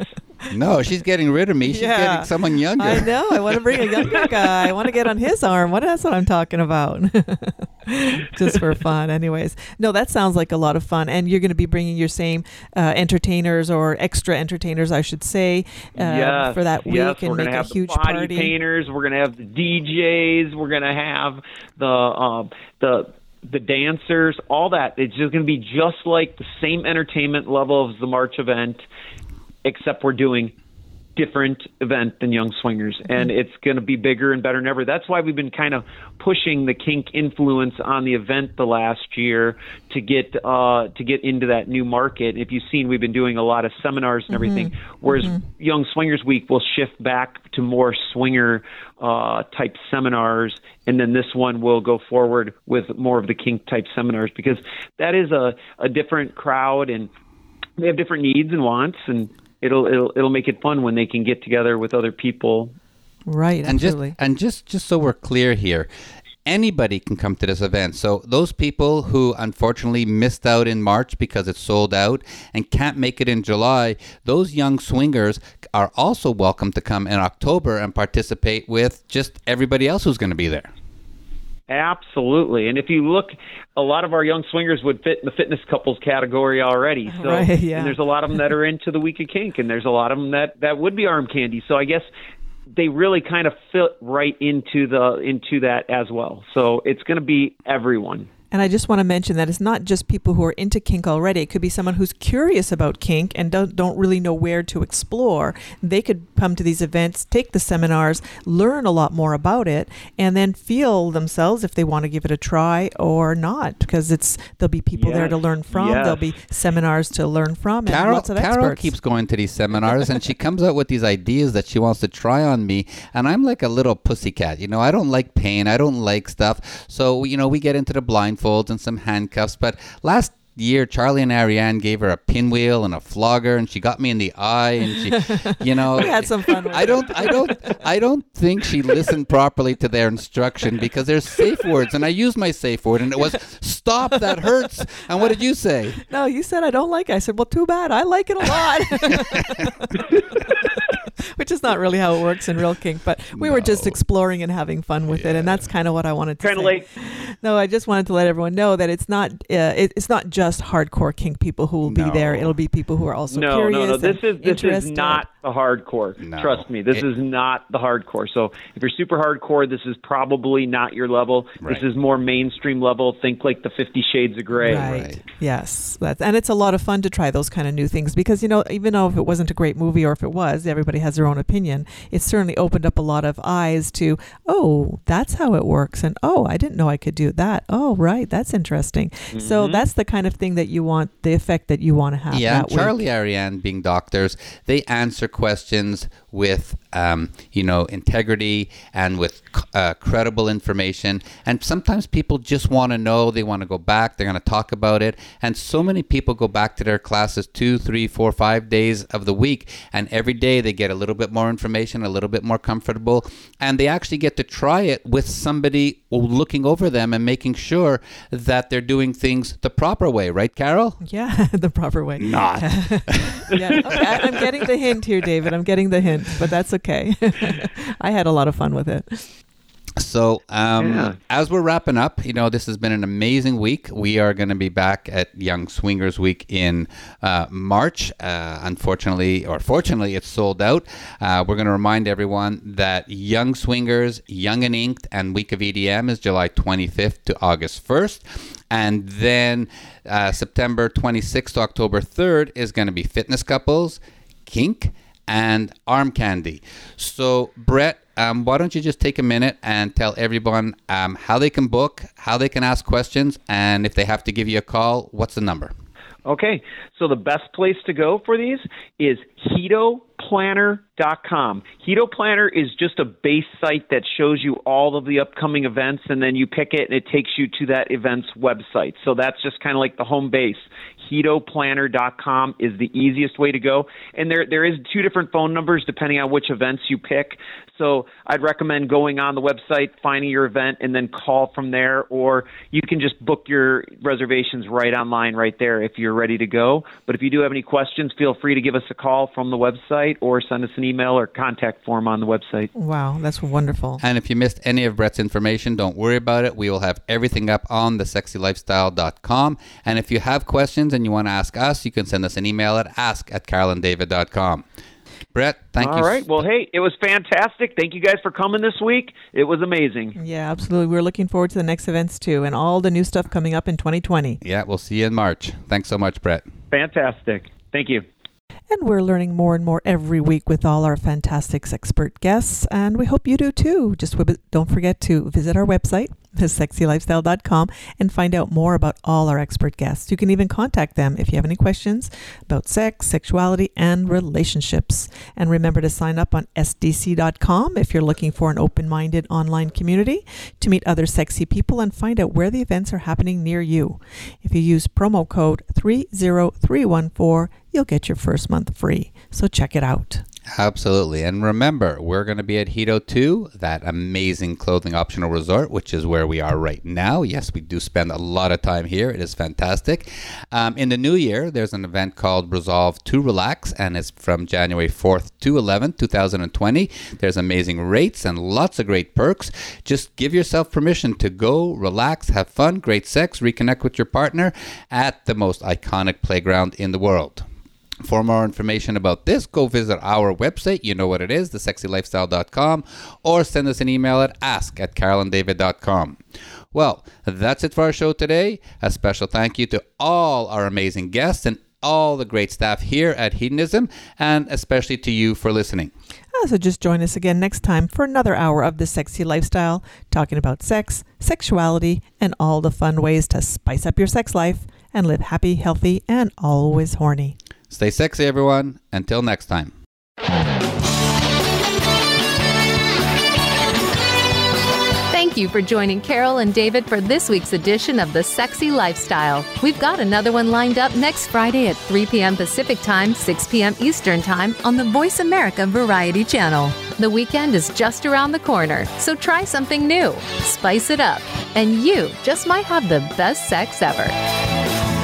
Speaker 2: No, she's getting rid of me. She's
Speaker 1: Yeah.
Speaker 2: getting someone younger.
Speaker 1: I know. I want to bring a younger [LAUGHS] guy. I want to get on his arm. What? That's what I'm talking about. [LAUGHS] Just for fun, anyways. No, that sounds like a lot of fun. And you're going to be bringing your same uh, entertainers or extra entertainers, I should say, uh,
Speaker 8: yes,
Speaker 1: for that week
Speaker 8: yes,
Speaker 1: and
Speaker 8: we're
Speaker 1: make
Speaker 8: gonna
Speaker 1: a
Speaker 8: have
Speaker 1: huge
Speaker 8: the body
Speaker 1: party.
Speaker 8: painters. We're gonna have the DJs. We're gonna have the um, the the dancers. All that. It's just gonna be just like the same entertainment level as the March event, except we're doing different event than Young Swingers, and it's going to be bigger and better than ever. That's why we've been kind of pushing the kink influence on the event the last year to get uh, to get into that new market. If you've seen, we've been doing a lot of seminars and everything. Whereas Young Swingers Week will shift back to more swinger uh, type seminars, and then this one will go forward with more of the kink type seminars because that is a, a different crowd and they have different needs and wants and it'll it'll it'll make it fun when they can get together with other people.
Speaker 1: Right,
Speaker 2: and just
Speaker 1: absolutely.
Speaker 2: and just just so we're clear here anybody can come to this event. So those people who unfortunately missed out in March because it's sold out and can't make it in July, those young swingers are also welcome to come in October and participate with just everybody else who's going to be there.
Speaker 8: Absolutely. And if you look, a lot of our young swingers would fit in the fitness couples category already. [LAUGHS] So,
Speaker 1: Right, yeah.
Speaker 8: and there's a lot of them that are into the week of kink, and there's a lot of them that that would be arm candy. So I guess they really kind of fit right into the into that as well. So it's going to be everyone.
Speaker 1: And I just want to mention that it's not just people who are into kink already. It could be someone who's curious about kink and don't, don't really know where to explore. They could come to these events, take the seminars, learn a lot more about it, and then feel themselves if they want to give it a try or not. Because it's there'll be people there to learn from.
Speaker 8: yes.
Speaker 1: There'll be seminars to learn from, and
Speaker 2: Carol,
Speaker 1: lots of
Speaker 2: Carol
Speaker 1: experts.
Speaker 2: keeps going to these seminars and she comes out with these ideas that she wants to try on me. And I'm like a little pussycat. You know, I don't like pain. I don't like stuff. So, you know, we get into the blindfolds and some handcuffs. But last year, Charlie and Ariane gave her a pinwheel and a flogger and she got me in the eye and she, [LAUGHS] you know.
Speaker 1: we had some fun.
Speaker 2: I don't, I don't, I don't think she listened properly to their instruction because there's safe words, and I used my safe word, and it was "stop." That hurts. And what did you say?
Speaker 1: No, you said I don't like it. I said, well, too bad. I like it a lot. [LAUGHS] [LAUGHS] Which is not really how it works in real kink, but we were just exploring and having fun with it, and that's kind of what I wanted to
Speaker 8: Kind of
Speaker 1: say. No, I just wanted to let everyone know that it's not uh, it, it's not just hardcore kink people who will be there. It'll be people who are also
Speaker 8: no,
Speaker 1: curious.
Speaker 8: no, no. This is this is not the hardcore.
Speaker 2: No.
Speaker 8: Trust me, this
Speaker 2: It-
Speaker 8: is not the hardcore. So if you're super hardcore, this is probably not your level.
Speaker 2: Right.
Speaker 8: This is more mainstream level. Think like the Fifty Shades of Grey.
Speaker 1: Right.
Speaker 2: Right.
Speaker 1: Yes. That's, and it's a lot of fun to try those kind of new things because, you know, even though if it wasn't a great movie or if it was, everybody has their own opinion. It certainly opened up a lot of eyes to, oh, that's how it works. And, oh, I didn't know I could do that. Oh, right. That's interesting. So mm-hmm. that's the kind of thing that you want, the effect that you want to have.
Speaker 2: Yeah, Charlie
Speaker 1: week.
Speaker 2: Ariane being doctors, they answer questions with, um, you know, integrity and with uh, credible information. And sometimes people just want to know. They want to go back. They're going to talk about it. And so many people go back to their classes two, three, four, five days of the week, and every day they get a little bit more information, a little bit more comfortable, and they actually get to try it with somebody looking over them and making sure that they're doing things the proper way. Right, Carol?
Speaker 1: Yeah, [LAUGHS] the proper way.
Speaker 2: Not. [LAUGHS]
Speaker 1: yeah, okay, I'm getting the hint here, David. I'm getting the hint, but that's okay. [LAUGHS] I had a lot of fun with it.
Speaker 2: So, um,
Speaker 8: Yeah.
Speaker 2: as we're wrapping up, you know, this has been an amazing week. We are going to be back at Young Swingers Week in uh, March. Uh, unfortunately, or fortunately, it's sold out. Uh, we're going to remind everyone that Young Swingers, Young and Inked, and Week of EDM is July 25th to August 1st. And then uh, September 26th to October 3rd is going to be Fitness Couples, Kink, and Arm Candy. So, Brett, um, why don't you just take a minute and tell everyone um, how they can book, how they can ask questions, and if they have to give you a call, what's the number?
Speaker 8: Okay, so the best place to go for these is HedoPlanner.com. Hedo Planner is just a base site that shows you all of the upcoming events, and then you pick it and it takes you to that event's website. So that's just kind of like the home base. HedoPlanner.com is the easiest way to go, and there there is two different phone numbers depending on which events you pick. So I'd recommend going on the website, finding your event, and then call from there, or you can just book your reservations right online, right there, if you're ready to go. But if you do have any questions, feel free to give us a call from the website or send us an email or contact form on the website.
Speaker 1: Wow, that's wonderful.
Speaker 2: And if you missed any of Brett's information, don't worry about it. We will have everything up on thesexylifestyle.com. And if you have questions and you want to ask us, you can send us an email at ask at carolanddavid.com. Brett, thank
Speaker 8: All
Speaker 2: you.
Speaker 8: All right. Well, hey, it was fantastic. Thank you guys for coming this week. It was amazing.
Speaker 1: Yeah, absolutely. We're looking forward to the next events too, and all the new stuff coming up in 2020.
Speaker 2: Yeah, we'll see you in March. Thanks so much, Brett.
Speaker 8: Fantastic. Thank you.
Speaker 1: And we're learning more and more every week with all our fantastic expert guests, and we hope you do too. Just don't forget to visit our website, thesexylifestyle.com, and find out more about all our expert guests. You can even contact them if you have any questions about sex, sexuality, and relationships. And remember to sign up on sdc.com if you're looking for an open minded online community to meet other sexy people and find out where the events are happening near you. If you use promo code 30314, you'll get your first month free. So check it out.
Speaker 2: Absolutely. And remember, we're going to be at Hedo 2, that amazing clothing optional resort, which is where we are right now. Yes, we do spend a lot of time here. It is fantastic. Um, in the new year, there's an event called Resolve to Relax, and it's from January 4th to 11th, 2020. There's amazing rates and lots of great perks. Just give yourself permission to go, relax, have fun, great sex, reconnect with your partner at the most iconic playground in the world. For more information about this, go visit our website. You know what it is, thesexylifestyle.com, or send us an email at ask at carolanddavid.com. Well, that's it for our show today. A special thank you to all our amazing guests and all the great staff here at Hedonism, and especially to you for listening.
Speaker 1: Uh, so just join us again next time for another hour of The Sexy Lifestyle, talking about sex, sexuality, and all the fun ways to spice up your sex life and live happy, healthy, and always horny.
Speaker 2: Stay sexy, everyone. Until next time.
Speaker 9: Thank you for joining Carol and David for this week's edition of The Sexy Lifestyle. We've got another one lined up next Friday at 3 p.m. Pacific Time, 6 p.m. Eastern Time on the Voice America Variety Channel. The weekend is just around the corner, so try something new, spice it up, and you just might have the best sex ever.